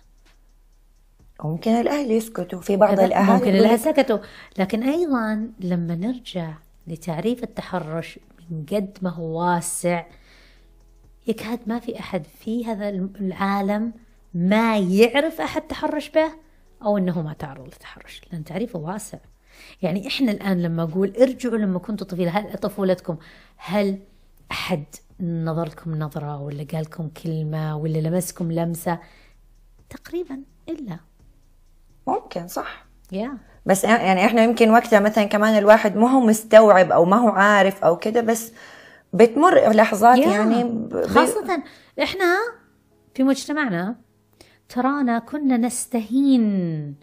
ممكن الأهل يسكتوا في بعض هذا الأهالي ممكن لك سكتوا. لكن أيضا لما نرجع لتعريف التحرش من قد ما هو واسع يكاد ما في أحد في هذا العالم ما يعرف أحد تحرش به. أو أنه ما تعرض للتحرش لأن تعريفه واسع. يعني إحنا الآن لما أقول ارجعوا لما كنتوا طفل هل طفولتكم هل أحد نظر لكم نظرة ولا قال لكم كلمة ولا لمسكم لمسة؟ تقريبا إلا. ممكن صح. يا بس يعني إحنا يمكن وقتها مثلا كمان الواحد ما هو مستوعب أو ما هو عارف أو كده بس بتمر لحظات يا. يعني ب- ب- خاصة إحنا في مجتمعنا ترانا كنا نستهين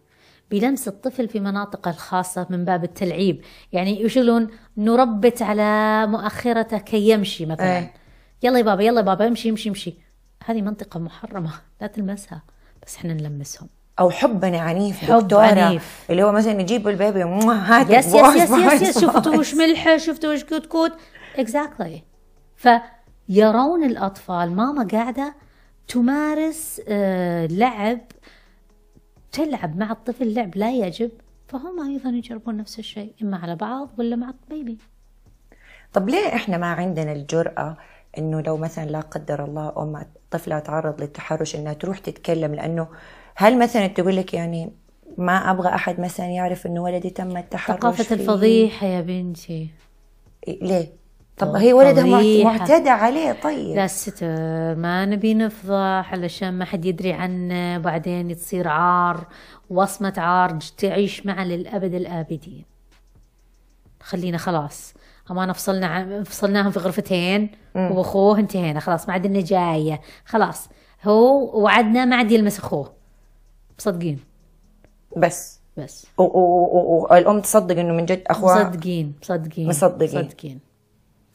بلمس الطفل في مناطقه الخاصة من باب التلعيب. يعني يشيلون نربت على مؤخرته كي يمشي مثلا. إيه. يلا يا بابا يلا يا بابا امشي امشي امشي. هذه منطقة محرمة لا تلمسها. بس إحنا نلمسهم. أو حبا عنيف حب دكتورة عنيف. اللي هو مثلا يجيب ال baby هات yes yes yes yes yes شفتوا. وش ملحة شفتوا وش كتكوت. exactly فيرون الأطفال ماما قاعدة تمارس آه، لعب تلعب مع الطفل لعب لا يجب فهم أيضا يجربون نفس الشيء إما على بعض ولا مع ال baby طب ليه إحنا ما عندنا الجرأة إنه لو مثلا لا قدر الله ام طفلة تعرض للتحرش إنها تروح تتكلم لأنه هل مثلا تقول لك يعني ما أبغى أحد مثلا يعرف إنه ولدي تم التحرش ثقافة فيه؟ الفضيحة يا بنتي ليه؟ طب هي ولدها. معتدى عليه طيب. لا ستر ما نبي نفضح علشان ما حد يدري عنه. بعدين تصير عار وصمة عار تعيش معه للأبد الآبدين. خلينا خلاص. أمانة فصلنا فصلناهم في غرفتين وأخوه انتهينا خلاص ما عاد لنا جاية. خلاص. هو وعدنا ما عاد يلمس أخوه. مصدقين؟ بس. بس. والام تصدق إنه من جد أخوها؟ مصدقين مصدقين مصدقين. مصدقين.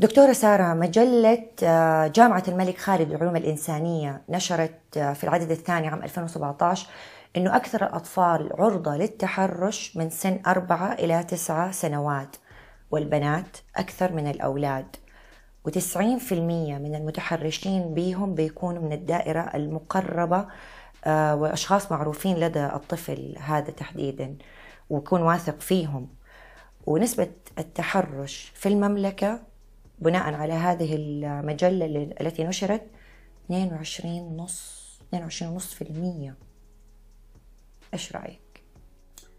دكتورة سارة مجلة آه، جامعة الملك خالد للعلوم الإنسانية نشرت آه، في العدد الثاني عام 2017 أنه أكثر الأطفال عرضة للتحرش من سن أربعة إلى تسعة سنوات والبنات أكثر من الأولاد. وتسعين في المية من المتحرشين بيهم بيكونوا من الدائرة المقربة آه، وأشخاص معروفين لدى الطفل هذا تحديدا ويكون واثق فيهم. ونسبة التحرش في المملكة بناء على هذه المجلة التي نشرت 22 نص 22 نص في المية. إيش رأيك؟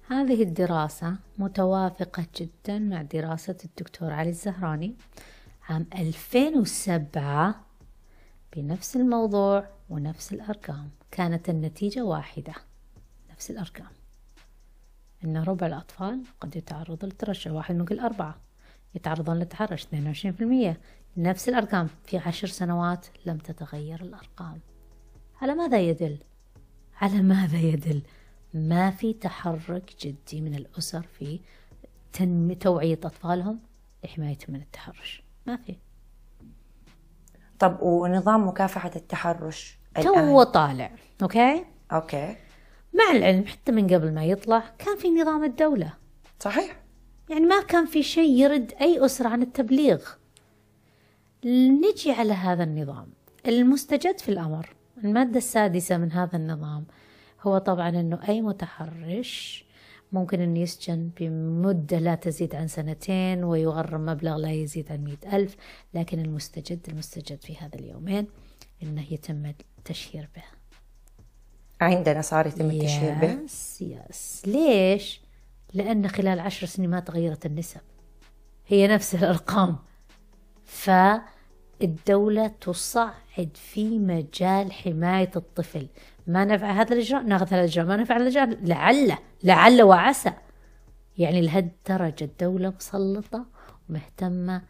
هذه الدراسة متوافقة جدا مع دراسة الدكتور علي الزهراني. عام 2007 بنفس الموضوع ونفس الأرقام. كانت النتيجة واحدة. نفس الأرقام. أن ربع الأطفال قد يتعرضوا للترشح. واحد من كل أربعة. يتعرضون للتحرش 22% نفس الأرقام في عشر سنوات لم تتغير الأرقام. على ماذا يدل؟ على ماذا يدل؟ ما في تحرك جدي من الأسر في تنمي توعية أطفالهم؟ لحمايتهم من التحرش. ما في. طب ونظام مكافحة التحرش تو طالع okay؟ okay. مع العلم حتى من قبل ما يطلع كان في نظام الدولة. صحيح. يعني ما كان في شيء يرد أي أسرة عن التبليغ. نجي على هذا النظام. المستجد في الأمر المادة السادسة من هذا النظام هو طبعا أنه أي متحرش ممكن أن يسجن بمدة لا تزيد عن سنتين ويغرم مبلغ لا يزيد عن مئة ألف لكن المستجد المستجد في هذا اليومين أنه يتم التشهير به. عندنا صار يتم التشهير به. يس يس ليش؟ لأن خلال عشر سنين ما تغيرت النسب. هي نفس الأرقام. فالدولة تصعد في مجال حماية الطفل. ما نفع هذا الإجراء ناخذ هذا الإجراء. ما نفع هذا الإجراء لعل لعل وعسى. يعني لهالدرجة الدولة مسلطة ومهتمة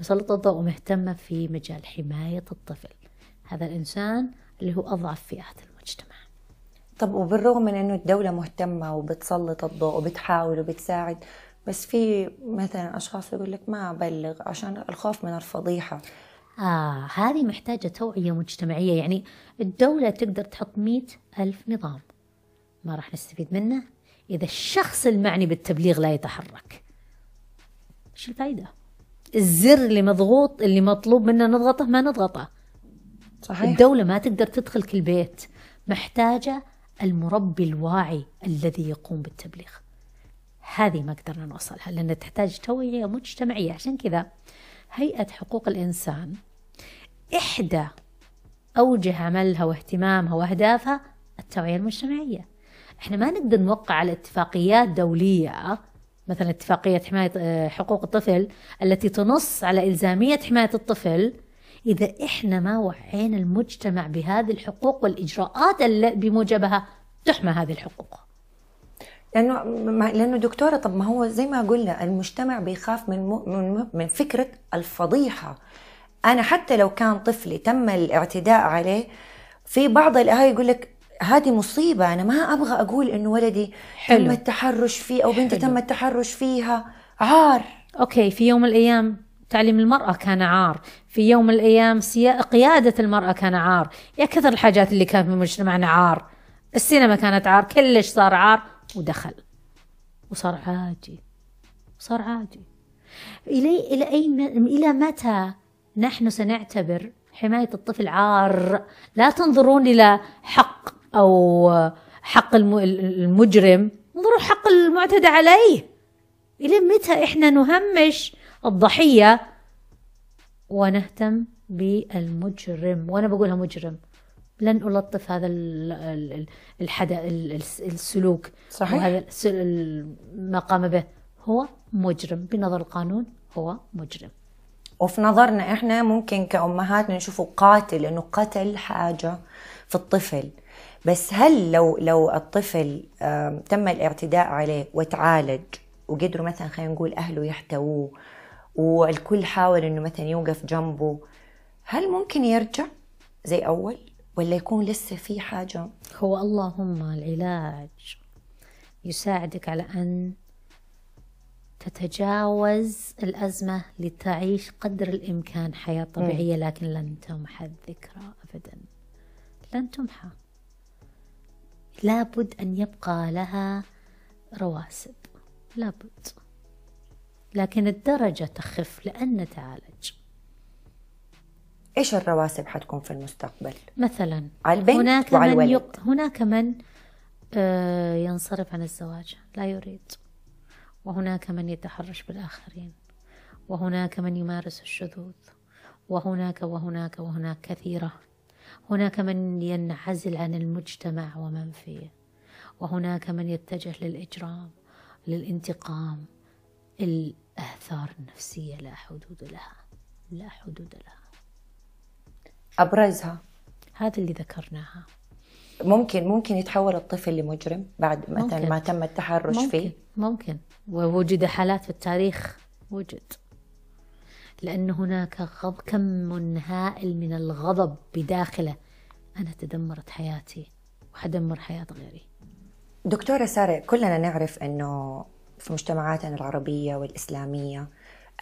مسلطة الضوء ومهتمة في مجال حماية الطفل. هذا الإنسان اللي هو أضعف فئات المجتمع. طب وبالرغم من إنه الدولة مهتمة وبتسلط الضوء وبتحاول وبتساعد بس في مثلا أشخاص يقول لك ما أبلغ عشان الخوف من الفضيحة. آه هذه محتاجة توعية مجتمعية. يعني الدولة تقدر تحط مئة ألف نظام. ما راح نستفيد منه إذا الشخص المعني بالتبليغ لا يتحرك. إيش الفائدة الزر اللي مضغوط اللي مطلوب منا نضغطه ما نضغطه. صحيح. الدولة ما تقدر تدخل كل بيت. محتاجة المربي الواعي الذي يقوم بالتبليغ. هذه ما قدرنا نوصلها لأنها تحتاج توعية مجتمعية. عشان كذا هيئة حقوق الإنسان إحدى أوجه عملها واهتمامها وأهدافها التوعية المجتمعية. إحنا ما نقدر نوقع على اتفاقيات دولية مثلا اتفاقية حماية آه، حقوق الطفل التي تنص على إلزامية حماية الطفل إذا إحنا ما وعينا المجتمع بهذه الحقوق والإجراءات اللي بموجبها تحمى هذه الحقوق لأنه لأنه دكتورة طب ما هو زي ما قلنا المجتمع بيخاف من من من فكرة الفضيحة أنا حتى لو كان طفلي تم الاعتداء عليه في بعض الأهالي يقول لك هذه مصيبة أنا ما أبغى أقول إنه ولدي حلو. تم التحرش فيه أو بنتي. تم التحرش فيها عار أوكي في يوم من الأيام تعليم المرأة كان عار. في يوم من الأيام. قيادة المرأة كان عار. يا كثر الحاجات اللي كانت في مجتمعنا عار. السينما كانت عار. كلش صار عار. ودخل. وصار عادي صار عادي إلى إلى أي. إلى متى نحن سنعتبر حماية الطفل عار؟ لا تنظرون إلى حق أو حق الم... المجرم. انظروا حق المعتدى عليه. إلى متى إحنا نهمش الضحية. ونهتم بالمجرم. وأنا بقولها مجرم. لن ألطف هذا ال- ال- ال- الحدا ال- الس- السلوك. صحيح. وهذا ما قام به. هو مجرم. بنظر القانون هو مجرم. وفي نظرنا إحنا ممكن كأمهات نشوفه قاتل إنه قتل حاجة في الطفل. بس هل لو لو الطفل تم الاعتداء عليه وتعالج وقدروا مثلا خلينا نقول أهله يحتووه والكل حاول إنه مثلا يوقف جنبه. هل ممكن يرجع زي أول ولا يكون لسه في حاجة؟ هو اللهم العلاج يساعدك على أن تتجاوز الأزمة لتعيش قدر الإمكان حياة طبيعية لكن لن تمحى الذكرى أبدا. لن تمحى. لابد أن يبقى لها رواسب. لابد. لكن الدرجة تخف لأن نتعالج إيش الرواسب حتكون في المستقبل؟ مثلا على البنت هناك وعلى من. يق... هناك من آه، ينصرف عن الزواج لا يريد. وهناك من يتحرش بالآخرين. وهناك من يمارس الشذوذ. وهناك وهناك وهناك كثيرة. هناك من ينعزل عن المجتمع ومن فيه. وهناك من يتجه للإجرام للانتقام. الآثار النفسية لا حدود لها. لا حدود لها. أبرزها. هذا اللي ذكرناها. ممكن ممكن يتحول الطفل لمجرم بعد مثلا. ما تم التحرش ممكن فيه ممكن. ووجد حالات في التاريخ. وجد. لأن هناك غض كم هائل من الغضب بداخله. أنا تدمرت حياتي وحدمر حياة غيري. دكتورة سارة كلنا نعرف أنه في مجتمعاتنا العربية والإسلامية.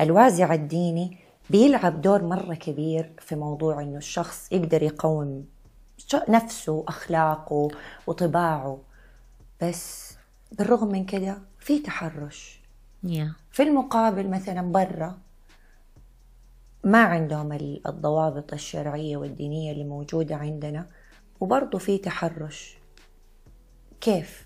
الوازع الديني بيلعب دور مرة كبير في موضوع أنه الشخص يقدر يقوم نفسه وأخلاقه وطباعه. بس بالرغم من كده في تحرش. يا في المقابل مثلا برا ما عندهم ال- الضوابط الشرعية والدينية اللي موجودة عندنا وبرضه في تحرش. كيف؟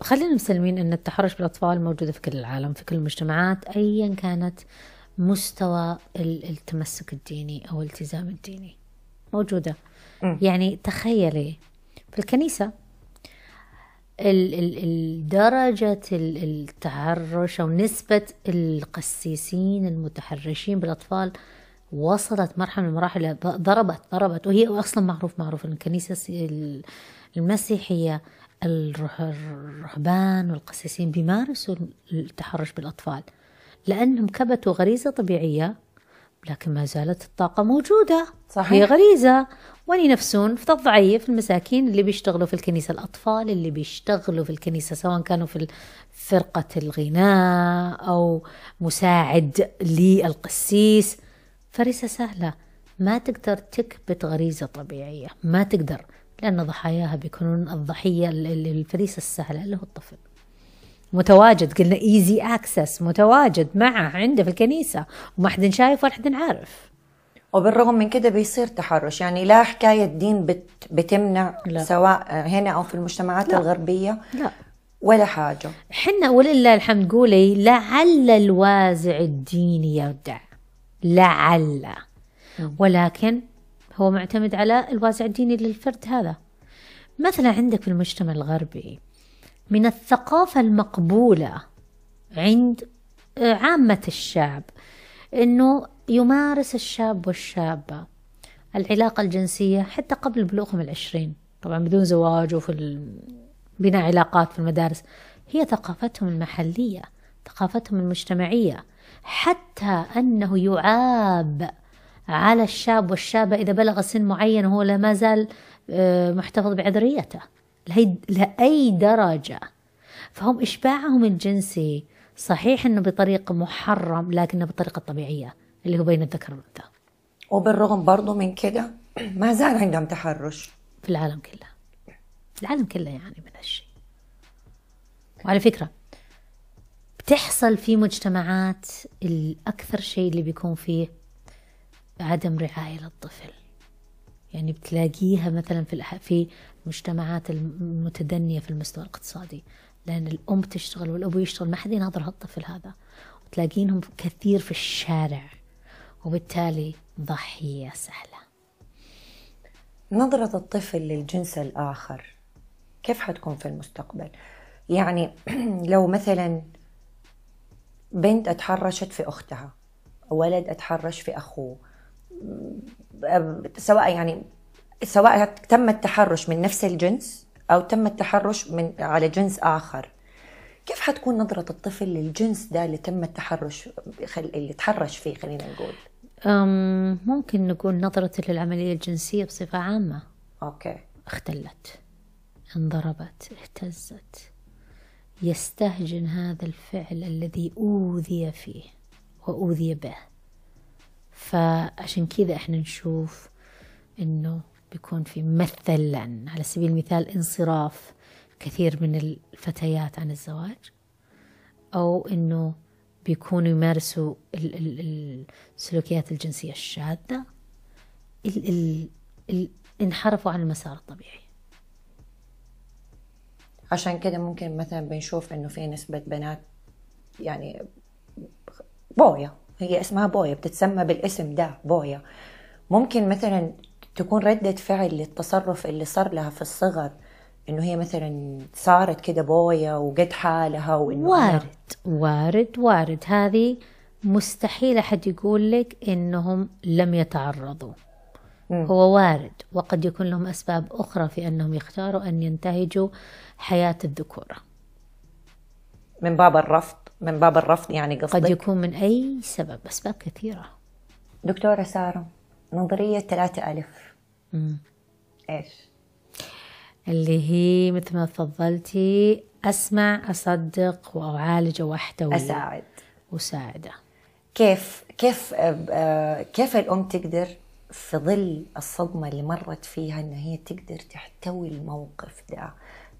خلينا مسلمين أن التحرش بالأطفال موجودة في كل العالم في كل المجتمعات أيا كانت مستوى ال- التمسك الديني أو الالتزام الديني موجودة مم. يعني تخيلي في الكنيسة ال- ال- ال- درجة ال- التحرش أو نسبة القسيسين المتحرشين بالأطفال وصلت مرحلة من المراحل ضربت ضربت وهي أصلا معروف معروف الكنيسة المسيحية الرهبان والقسيسين بيمارسوا التحرش بالأطفال لأنهم كبتوا غريزة طبيعية لكن ما زالت الطاقة موجودة صحيح. هي غريزة. وين ينفسون في الضعيف المساكين اللي بيشتغلوا في الكنيسة الأطفال اللي بيشتغلوا في الكنيسة سواء كانوا في فرقة الغناء أو مساعد للقسيس. فريسة سهلة ما تقدر تكبت غريزة طبيعية ما تقدر. لأن ضحاياها بيكونون الضحية ال- ال- الفريسة السهلة اللي هو الطفل. متواجد قلنا easy access متواجد معه عنده في الكنيسة وما حد شايف ولا حد عارف. وبالرغم من كده بيصير تحرش. يعني لا حكاية دين بت بتمنع لا. سواء هنا أو في المجتمعات لا. الغربية لا. ولا حاجة. حنا ولله الحمد قولي لعل الوازع الديني يودع لعل. ولكن هو معتمد على الوازع الديني للفرد هذا. مثلا عندك في المجتمع الغربي من الثقافة المقبولة عند عامة الشعب إنه يمارس الشاب والشابة العلاقة الجنسية حتى قبل بلوغهم العشرين. طبعا بدون زواج وفي بناء علاقات في المدارس. هي ثقافتهم المحلية ثقافتهم المجتمعية حتى أنه يعاب على الشاب والشابة إذا بلغ سن معين وهو لا ما زال آه، محتفظ بعذريته لأي درجة. فهم إشباعهم الجنسي صحيح أنه بطريقة محرم لكنه بطريقة طبيعية اللي هو بين الذكر والأنثى. وبالرغم برضو من كده [CLEARS THROAT] ما زال عندهم تحرش. في العالم كله. العالم كله يعني من هالشيء وعلى فكرة بتحصل في مجتمعات الأكثر شيء اللي بيكون فيه عدم رعاية للطفل. يعني بتلاقيها مثلا في في المجتمعات المتدنية في المستوى الاقتصادي. لأن الأم تشتغل والأبو يشتغل ما حد يناظر هالطفل هذا. وتلاقينهم كثير في الشارع. وبالتالي ضحية سهلة. نظرة الطفل للجنس الآخر كيف حتكون في المستقبل؟ يعني [CLEARS THROAT] لو مثلا بنت اتحرشت في أختها ولد اتحرش في أخوه سواء يعني سواء تم التحرش من نفس الجنس أو تم التحرش من على جنس آخر. كيف حتكون نظرة الطفل للجنس ده اللي تم التحرش اللي تحرش فيه خلينا نقول؟ ممكن نقول نظرته للعملية الجنسية بصفة عامة. أوكي. اختلت انضربت اهتزت. يستهجن هذا الفعل الذي أوذي فيه وأوذي به. فعشان كذا إحنا نشوف إنه بيكون في مثلا على سبيل المثال انصراف كثير من الفتيات عن الزواج أو إنه بيكونوا يمارسوا ال- ال- السلوكيات الجنسية الشاذة ال ال ال انحرفوا عن المسار الطبيعي. عشان كده ممكن مثلا بنشوف إنه في نسبة بنات يعني بويا هي اسمها بويا بتتسمى بالاسم ده بويا. ممكن مثلا تكون ردة فعل للتصرف اللي صار لها في الصغر إنه هي مثلا صارت كده بويا وقد حالها وإنه وارد وارد وارد. هذه مستحيل أحد يقول لك إنهم لم يتعرضوا. هو وارد وقد يكون لهم أسباب أخرى في أنهم يختاروا أن ينتهجوا حياة الذكورة. من باب الرفض. من باب الرفض يعني قصدك؟ قد يكون من أي سبب أسباب كثيرة. دكتورة سارة نظرية ثلاثة ألف. مم. إيش؟ اللي هي مثل ما تفضلتي أسمع أصدق وأعالج وأحتوي. أساعد. وساعدة. كيف كيف آه، آه، كيف الأم تقدر في ظل الصدمة اللي مرت فيها إن هي تقدر تحتوي الموقف ده؟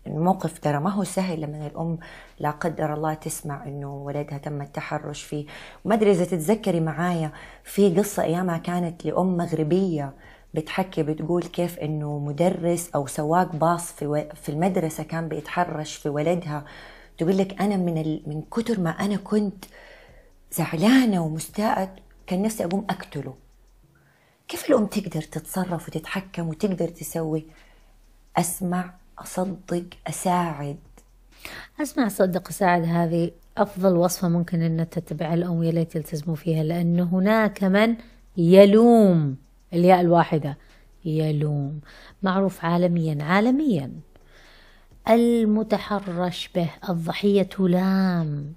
الموقف ترى ما هو سهل لما الأم لا قدر الله تسمع إنه ولدها تم التحرش فيه. ما أدري إذا تتذكري معايا في قصة أيامها كانت لأم مغربية بتحكي بتقول كيف إنه مدرس أو سواق باص في و- في المدرسة كان بيتحرش في ولدها. تقول لك أنا من ال... من كتر ما أنا كنت زعلانة ومستاءة كان نفسي أقوم أقتله. كيف الأم تقدر تتصرف وتتحكم وتقدر تسوي؟ أسمع أصدق أساعد. أسمع صدق ساعد هذه أفضل وصفة ممكن أن تتبعها الأم يا ليت يلتزموا فيها لأن هناك من يلوم. الياء الواحدة يلوم. معروف عالميا عالميا. المتحرش به الضحية تلام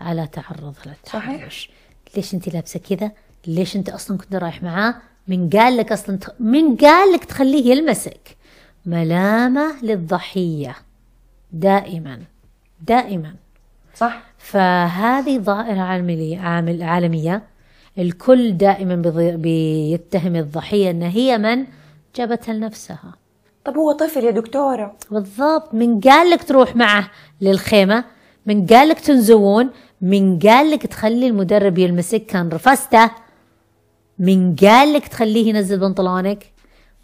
على تعرض للتحرش. ليش أنت لابسة كذا؟ ليش أنت أصلا كنت رايح معاه؟ من قال لك أصلا تخ... من قال لك تخليه يلمسك. ملامة للضحية. دائما دائما. صح. فهذه ظاهرة عالمية عامل عالمية. الكل دائما بيتهم الضحية أن هي من؟ جابتها لنفسها. طب هو طفل يا دكتورة. بالضبط. من قال لك تروح معه للخيمة؟ من قال لك تنزوون؟ من قال لك تخلي المدرب يلمسك؟ كان رفسته. من قال لك تخليه ينزل بنطلونك؟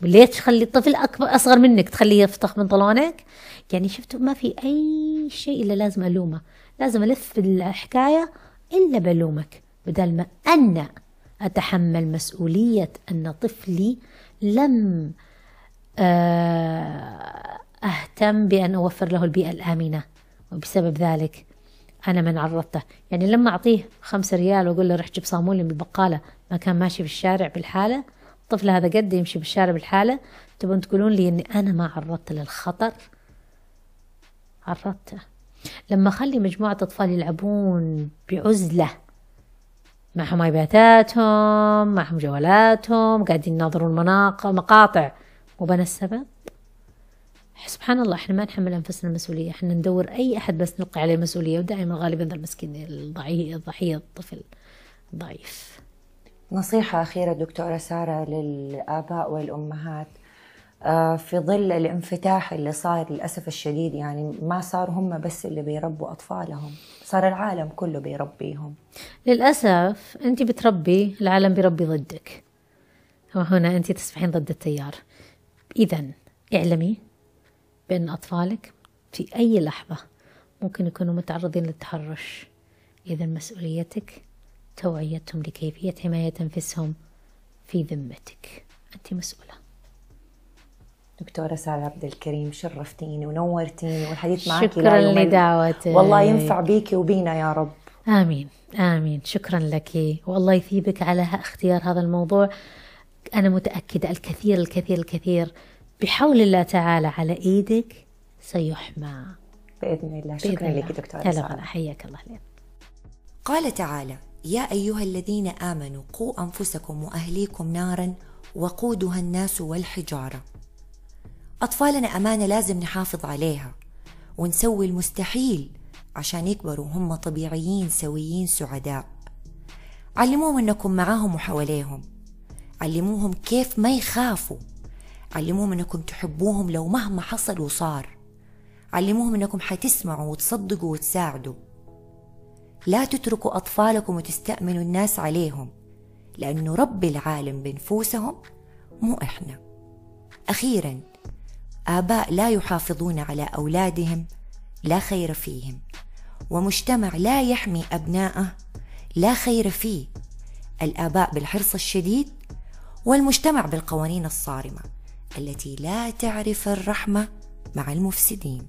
ليش تخلي الطفل أكبر أصغر منك؟ تخليه يفتح بنطلونك يعني شفتوا ما في أي شيء إلا لازم ألومه. لازم ألف الحكاية إلا بلومك بدل ما أنا أتحمل مسؤولية أن طفلي لم آه، أهتم بأن أوفر له البيئة الآمنة. وبسبب ذلك أنا من عرضته. يعني لما أعطيه خمسة ريال وأقول له روح جيب صامون لي من البقالة ما كان ماشي في الشارع بالحالة الطفل هذا قد يمشي بالشارع بالحالة تبون تقولون لي أني أنا ما عرضته للخطر؟ عرضته. لما أخلي مجموعة أطفال يلعبون بعزلة معهم آيباتاتهم معهم جوالاتهم قاعدين يناظرون مناق- مقاطع. مو بنا السبب؟ سبحان الله إحنا ما نحمل أنفسنا المسؤولية. إحنا ندور أي أحد بس نلقي عليه مسؤولية ودائما غالبا المسكين الضعيف الضحية الطفل ضعيف نصيحة أخيرة دكتورة سارة للآباء والأمهات. آه، في ظل الانفتاح اللي صار للأسف الشديد يعني ما صار هم بس اللي بيربوا أطفالهم صار العالم كله بيربيهم. للأسف أنت بتربي العالم بيربي ضدك. وهنا أنت تسبحين ضد التيار. اذا اعلمي بأن أطفالك في أي لحظة ممكن يكونوا متعرضين للتحرش. اذا مسؤوليتك توعيتهم لكيفية حماية أنفسهم في ذمتك. أنت مسؤولة. دكتورة سارة عبد الكريم شرفتيني ونورتيني والحديث معك شكرا لدعوتك. والله ينفع بيكي وبينا يا رب. آمين. آمين. شكرا لك. والله يثيبك على اختيار هذا الموضوع. أنا متأكدة الكثير الكثير الكثير بحول الله تعالى على إيدك سيحمى. بإذن الله. شكرا. لك دكتورة سارة. حياك الله. لين. قال تعالى يا أيها الذين آمنوا قوا أنفسكم وأهليكم نارا وقودها الناس والحجارة. أطفالنا أمانة لازم نحافظ عليها ونسوي المستحيل عشان يكبروا هم طبيعيين سويين سعداء. علموهم إنكم معاهم وحواليهم. علموهم كيف ما يخافوا. علموهم إنكم تحبوهم لو مهما حصل وصار. علموهم إنكم حتسمعوا وتصدقوا وتساعدوا. لا تتركوا أطفالكم وتستأمنوا الناس عليهم لأنه رب العالم بنفوسهم مو إحنا. أخيرا آباء لا يحافظون على أولادهم لا خير فيهم. ومجتمع لا يحمي أبناءه لا خير فيه. الآباء بالحرص الشديد والمجتمع بالقوانين الصارمة التي لا تعرف الرحمة مع المفسدين.